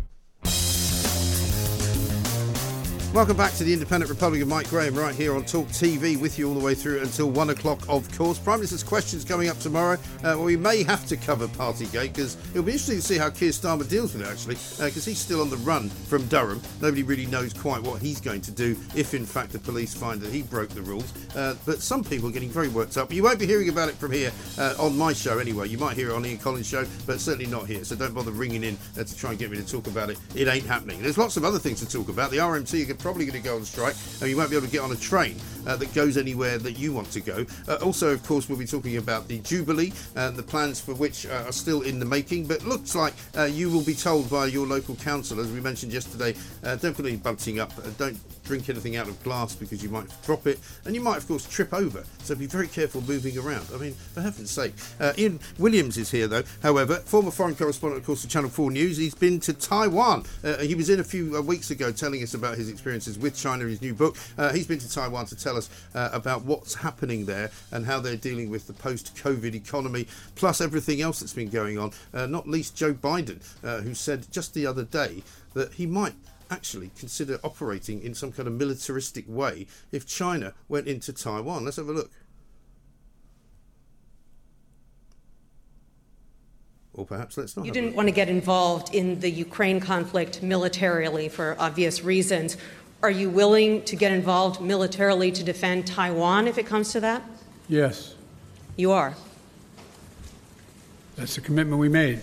Welcome back to the Independent Republic of Mike Graham, right here on Talk TV, with you all the way through until one o'clock, of course. Prime Minister's questions coming up tomorrow. Uh, well, we may have to cover Partygate because it'll be interesting to see how Keir Starmer deals with it, actually, because he's still on the run from Durham. Nobody really knows quite what he's going to do if, in fact, the police find that he broke the rules. Uh, but some people are getting very worked up. You won't be hearing about it from here uh, on my show anyway. You might hear it on Ian Collins' show, but certainly not here. So don't bother ringing in uh, to try and get me to talk about it. It ain't happening. There's lots of other things to talk about. The RMT probably going to go on strike, and you won't be able to get on a train uh, that goes anywhere that you want to go. Uh, also, of course, we'll be talking about the Jubilee and the plans for which uh, are still in the making. But looks like uh, you will be told by your local council, as we mentioned yesterday, don't put any bunting up, uh, don't drink anything out of glass because you might drop it, and you might, of course, trip over. So be very careful moving around. I mean, for heaven's sake. Uh, Ian Williams is here, though. However, former foreign correspondent, of course, for Channel 4 News. He's been to Taiwan. Uh, he was in a few weeks ago telling us about his experiences with China, his new book. He's been to Taiwan to tell us uh, about what's happening there and how they're dealing with the post COVID economy, plus everything else that's been going on, uh, not least Joe Biden, uh, who said just the other day that he might actually consider operating in some kind of militaristic way if China went into Taiwan. Let's have a look. or perhaps let's not.
You didn't want to get involved in the Ukraine conflict militarily for obvious reasons. Are you willing to get involved militarily to defend Taiwan if it comes to that?
Yes,
You are.
that's the commitment we made.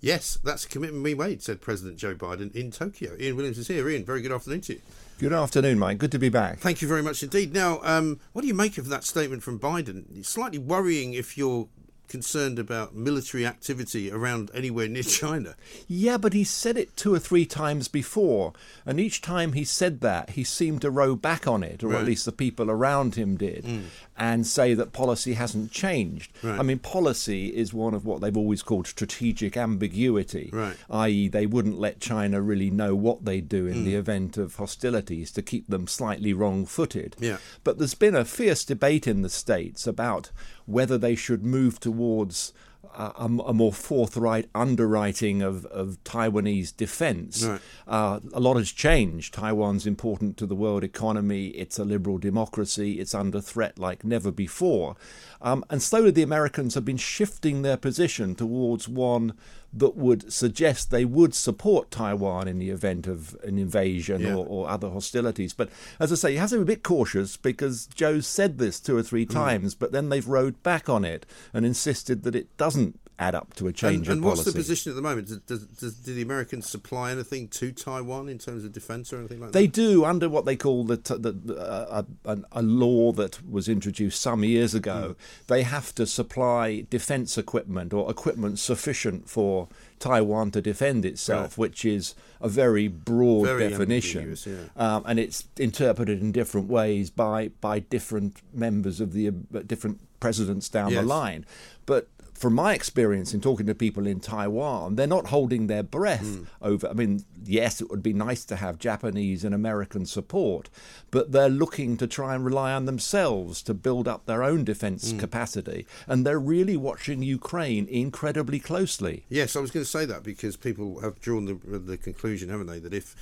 Yes, that's a commitment we made, said President Joe Biden in Tokyo. Ian Williams is here. Ian, very good afternoon to you.
Good afternoon, Mike. Good to be back.
Thank you very much indeed. Now, um, what do you make of that statement from Biden? It's slightly worrying if you're concerned about military activity around anywhere near China.
Yeah, but he said it two or three times before, and each time he said that, he seemed to row back on it, or
Right.
at least the people around him did, mm. And say that policy hasn't changed.
Right.
I mean, policy is one of what they've always called strategic ambiguity,
Right.
i.e., they wouldn't let China really know what they do in
Mm.
the event of hostilities to keep them slightly wrong footed.
Yeah.
But there's been a fierce debate in the States about whether they should move towards a, a more forthright underwriting of, of Taiwanese defense.
Right.
Uh, a lot has changed. Taiwan's important to the world economy. It's a liberal democracy. It's under threat like never before. Um, and slowly the Americans have been shifting their position towards one that would suggest they would support Taiwan in the event of an invasion
Yeah.
or, or other hostilities. But as I say, you have to be a bit cautious because Joe said this two or three
Mm.
times, but then they've rode back on it and insisted that it doesn't add up to a change
and, and what's the position at the moment? Does, does, does, do the Americans supply anything to Taiwan in terms of defence or anything like
They
that?
They do under what they call the, the uh, a, a, law that was introduced some years ago.
Hmm.
They have to supply defence equipment or equipment sufficient for Taiwan to defend itself, which is a very broad
Very
definition,
yeah.
um, and it's interpreted in different ways by by different members of the uh, different presidents down
Yes.
the line. But from my experience in talking to people in Taiwan, they're not holding their breath
Hmm.
over. I mean, yes, it would be nice to have Japanese and American support, but they're looking to try and rely on themselves to build up their own defense
Hmm.
capacity. And they're really watching Ukraine incredibly closely.
Yes, I was going to say that because people have drawn the, the conclusion, haven't they, that if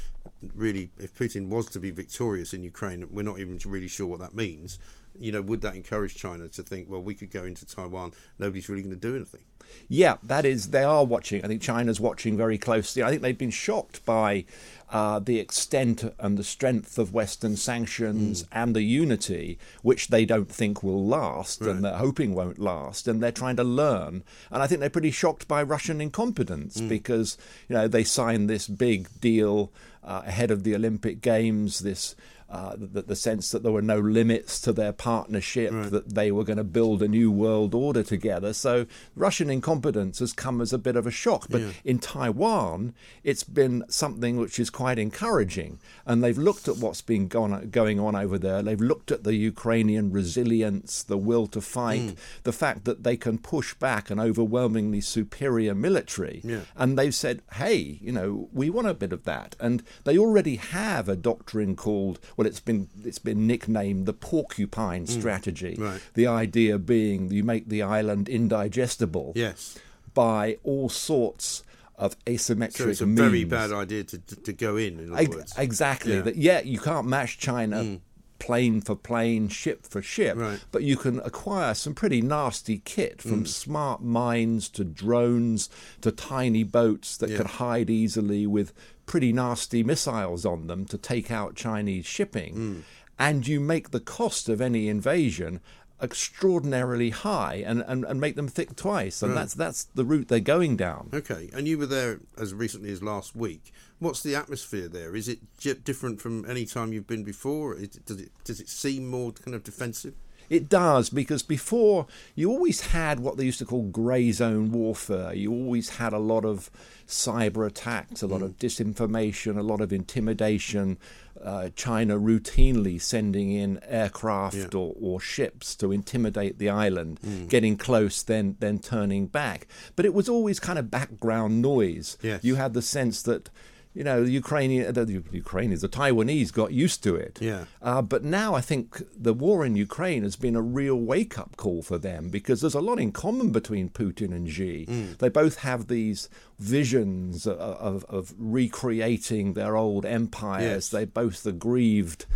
really if Putin was to be victorious in Ukraine, we're not even really sure what that means. You know, would that encourage China to think, well, we could go into Taiwan, nobody's really going to do anything?
Yeah, that is, they are watching. I think China's watching very closely. I think they've been shocked by uh, the extent and the strength of Western sanctions and the unity, which they don't think will last
Right.
and they're hoping won't last. And they're trying to learn. And I think they're pretty shocked by Russian incompetence because, you know, they signed this big deal uh, ahead of the Olympic Games, this. Uh, the, the sense that there were no limits to their partnership, that they were going to build a new world order together. So Russian incompetence has come as a bit of a shock. But
Yeah.
in Taiwan, it's been something which is quite encouraging. And they've looked at what's been gone, going on over there. They've looked at the Ukrainian resilience, the will to fight,
Mm.
the fact that they can push back an overwhelmingly superior military.
Yeah.
And they've said, hey, you know, we want a bit of that. And they already have a doctrine called, well, it's been it's been nicknamed the porcupine
Mm.
strategy.
Right.
The idea being you make the island indigestible
Yes.
by all sorts of asymmetric
So it's a
means.
very bad idea to, to, to go in, in words.
Exactly.
Yeah. Mm.
That yeah, you can't match China plane for plane, ship for ship,
Right.
but you can acquire some pretty nasty kit from
Mm.
smart mines to drones to tiny boats that
Yeah.
can hide easily with pretty nasty missiles on them to take out Chinese shipping.
Mm.
And you make the cost of any invasion extraordinarily high and, and, and make them think twice. And
Right.
that's that's the route they're going down.
Okay, and you were there as recently as last week. What's the atmosphere there? Is it different from any time you've been before? Is does it does it seem more kind of defensive?
It does because before you always had what they used to call grey zone warfare. You always had a lot of cyber attacks, a lot of disinformation, a lot of intimidation. Uh, China routinely sending in aircraft
Yeah.
or, or ships to intimidate the island,
Mm.
getting close, then then turning back. But it was always kind of background noise.
Yes.
You had the sense that. You know, the Ukrainian, the Ukrainians, the Taiwanese got used to it.
Yeah.
Uh, but now I think the war in Ukraine has been a real wake up call for them because there's a lot in common between Putin and Xi.
Mm.
They both have these visions of, of, of recreating their old empires.
Yes.
They both aggrieved.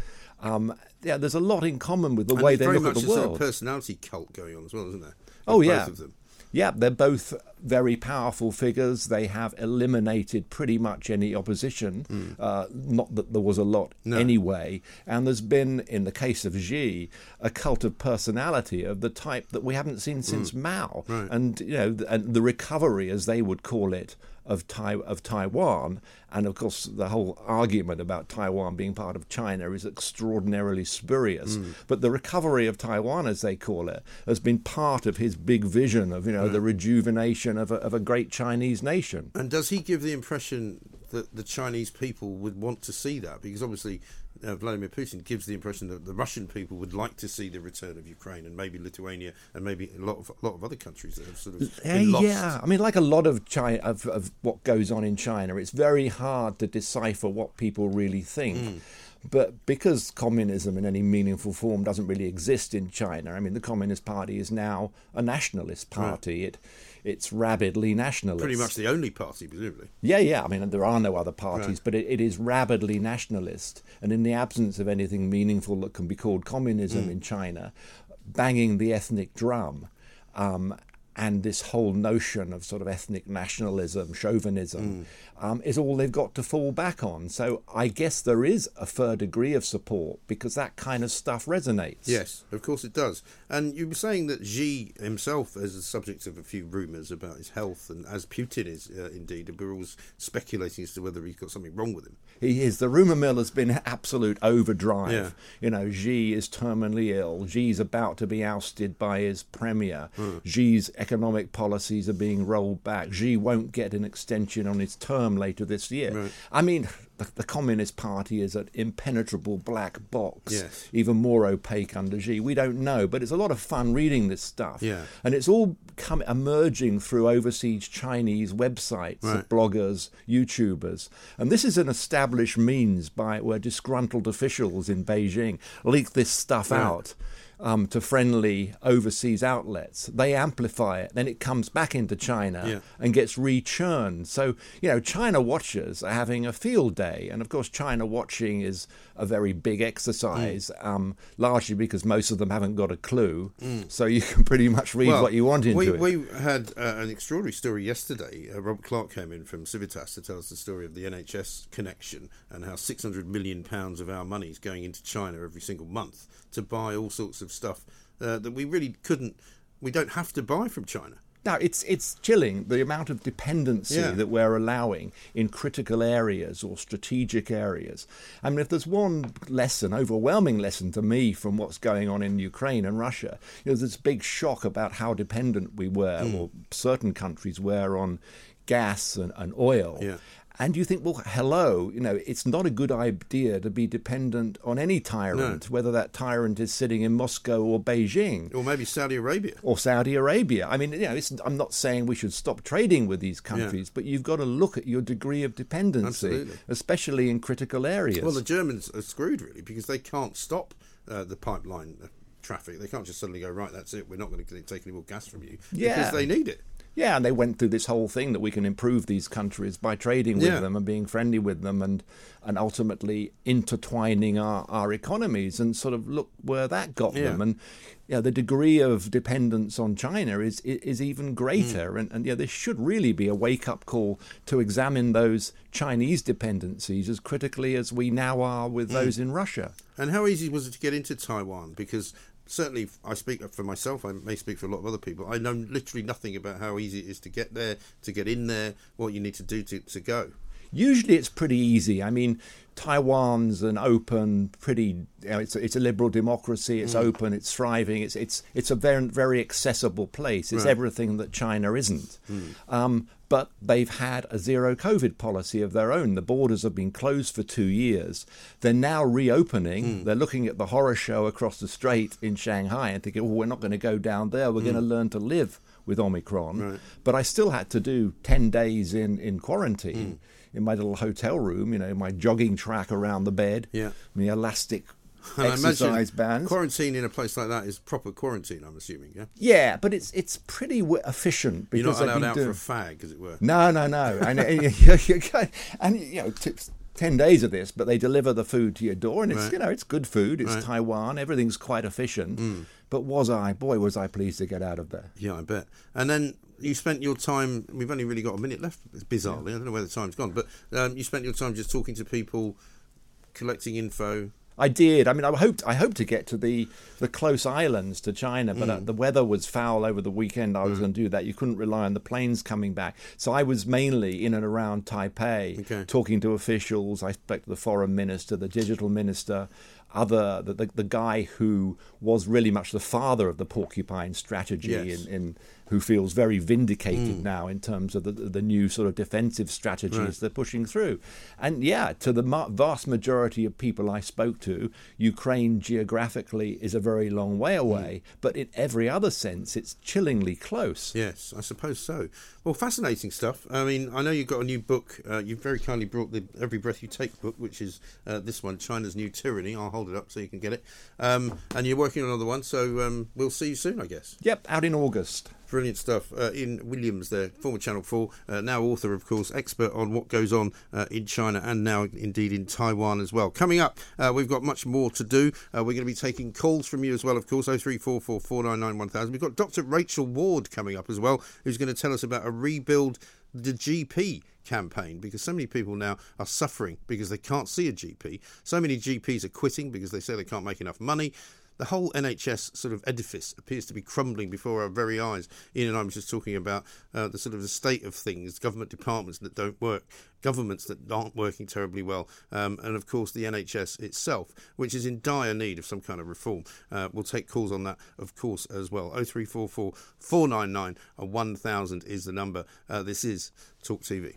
Um, yeah, there's a lot in common with the
And
way they look at the
a
world.
of personality cult going on as well, isn't there?
Oh, yeah. Yeah, they're both very powerful figures. They have eliminated pretty much any opposition.
Mm.
Uh, not that there was a lot
No.
anyway. And there's been, in the case of Xi, a cult of personality of the type that we haven't seen since Mao.
Mm. Right.
And you know, and the recovery, as they would call it, of Tai- of Taiwan, and of course the whole argument about Taiwan being part of China is extraordinarily spurious.
Mm.
But the recovery of Taiwan, as they call it, has been part of his big vision of you know
Right.
the rejuvenation of a, of a great Chinese nation.
And does he give the impression that the Chinese people would want to see that? Because obviously, uh, Vladimir Putin gives the impression that the Russian people would like to see the return of Ukraine and maybe Lithuania and maybe a lot of a lot of other countries that have sort of
yeah, I mean, like a lot of China of, of what goes on in China, it's very hard to decipher what people really think.
Mm.
But because communism in any meaningful form doesn't really exist in China, I mean, the Communist Party is now a nationalist
Right.
party. It it's rabidly nationalist.
Pretty much the only party, presumably.
Yeah, yeah. I mean, there are no other parties,
Right.
but it, it is rabidly nationalist. And in the absence of anything meaningful that can be called communism
Mm.
in China, banging the ethnic drum um, and this whole notion of sort of ethnic nationalism, chauvinism, um, is all they've got to fall back on. So I guess there is a fair degree of support because that kind of stuff resonates.
Yes, of course it does. And you were saying that Xi himself is the subject of a few rumours about his health, and as Putin is uh, indeed, and we're all speculating as to whether he's got something wrong with him.
He is. The rumour mill has been absolute overdrive.
Yeah.
You know, Xi is terminally ill. Xi's about to be ousted by his premier.
Mm.
Xi's economic policies are being rolled back. Xi won't get an extension on his term later this year.
Right.
I mean, the, the Communist Party is an impenetrable black box,
Yes.
even more opaque under Xi. We don't know, but it's a lot of fun reading this stuff.
Yeah.
And it's all come emerging through overseas Chinese websites
Right.
of bloggers, YouTubers. And this is an established means by where disgruntled officials in Beijing leak this stuff
Right.
out. Um, to friendly overseas outlets, they amplify it. Then it comes back into China
Yeah.
and gets rechurned. So you know, China watchers are having a field day, and of course, China watching is a very big exercise, um, largely because most of them haven't got a clue.
Mm.
So you can pretty much read
Well,
what you want into
we,
it.
We had uh, an extraordinary story yesterday. Uh, Robert Clark came in from Civitas to tell us the story of the NHS connection and how six hundred million pounds of our money is going into China every single month to buy all sorts of stuff uh, that we really couldn't. We don't have to buy from China.
No, it's it's chilling the amount of dependency
Yeah.
that we're allowing in critical areas or strategic areas. I mean, if there's one lesson, overwhelming lesson to me from what's going on in Ukraine and Russia, you know, there's this big shock about how dependent we were,
Mm.
or certain countries were, on gas and, and oil.
Yeah.
And you think, well, hello, you know, it's not a good idea to be dependent on any tyrant, whether that tyrant is sitting in Moscow or Beijing.
Or maybe Saudi Arabia.
Or Saudi Arabia. I mean, you know, it's, I'm not saying we should stop trading with these countries, but you've got to look at your degree of dependency,
Absolutely.
especially in critical areas.
Well, the Germans are screwed really because they can't stop uh, the pipeline uh, traffic. They can't just suddenly go right. That's it. We're not going to take any more gas from you
Yeah.
because they need it.
Yeah, and they went through this whole thing that we can improve these countries by trading with
Yeah.
them and being friendly with them and and ultimately intertwining our, our economies and sort of look where that got
Yeah.
them. And know, the degree of dependence on China is is, is even greater.
Mm.
And, and yeah, this should really be a wake up call to examine those Chinese dependencies as critically as we now are with
Mm.
those in Russia.
And how easy was it to get into Taiwan? Because certainly, I speak for myself. I may speak for a lot of other people. I know literally nothing about how easy it is to get there, to get in there, what you need to do to, to go.
Usually it's pretty easy. I mean, Taiwan's an open, pretty. You know, it's a, it's a liberal democracy. It's
Mm.
open. It's thriving. It's it's it's a very very accessible place. It's
Right.
everything that China isn't.
Mm.
Um, but they've had a zero COVID policy of their own. The borders have been closed for two years. They're now reopening.
Mm.
They're looking at the horror show across the strait in Shanghai and thinking, "Oh, we're not going to go down there. We're going to
Mm.
learn to live with Omicron."
Right.
But I still had to do ten days in in
Mm.
quarantine in my little hotel room. You know, my jogging track around the bed.
Yeah.
My elastic
And I
exercise
imagine
bands.
quarantine in a place like that is proper quarantine. I'm assuming, yeah.
Yeah, but it's it's pretty w- efficient
You're
because
not
they've
allowed out
doing-
for a fag, as it were.
No, no, no. And, and, you go- and you know, to, 10 days of this, but they deliver the food to your door, and it's
Right.
you know it's good food. It's
Right.
Taiwan. Everything's quite efficient.
Mm.
But was I, boy, was I pleased to get out of there.
Yeah, I bet. And then you spent your time. We've only really got a minute left. It's bizarrely, I don't know where the time's gone, but um, you spent your time just talking to people, collecting info.
I did. I mean, I hoped I hoped to get to the the close islands to China, but uh,
Mm.
the weather was foul over the weekend. I was
Mm.
going to do that. You couldn't rely on the planes coming back, so I was mainly in and around Taipei, talking to officials. I spoke to the foreign minister, the digital minister, other the, the the guy who was really much the father of the porcupine strategy
Yes.
in, in who feels very vindicated
Mm.
now in terms of the, the new sort of defensive strategies
Right.
they're pushing through. And yeah, to the ma- vast majority of people I spoke to, Ukraine geographically is a very long way
Mm.
away, but in every other sense, it's chillingly close.
Yes, I suppose so. Well, fascinating stuff. I mean, I know you've got a new book. Uh, you've very kindly brought the Every Breath You Take book, which is uh, this one, China's New Tyranny. I'll hold it up so you can get it. Um, and you're working on another one, so um, we'll see you soon, I guess.
Yep, out in August.
Brilliant stuff. Uh, Ian Williams, there, former Channel 4, uh, now author, of course, expert on what goes on uh, in China and now indeed in Taiwan as well. Coming up, uh, we've got much more to do. Uh, we're going to be taking calls from you as well, of course, 0344 499 1000. We've got Dr. Rachel Ward coming up as well, who's going to tell us about a rebuild the GP campaign because so many people now are suffering because they can't see a GP. So many GPs are quitting because they say they can't make enough money the whole NHS sort of edifice appears to be crumbling before our very eyes. Ian and I were just talking about uh, the sort of the state of things, government departments that don't work, governments that aren't working terribly well, um, and of course the NHS itself, which is in dire need of some kind of reform. Uh, we'll take calls on that, of course, as well. 0344 499 1000 is the number. Uh, this is Talk TV.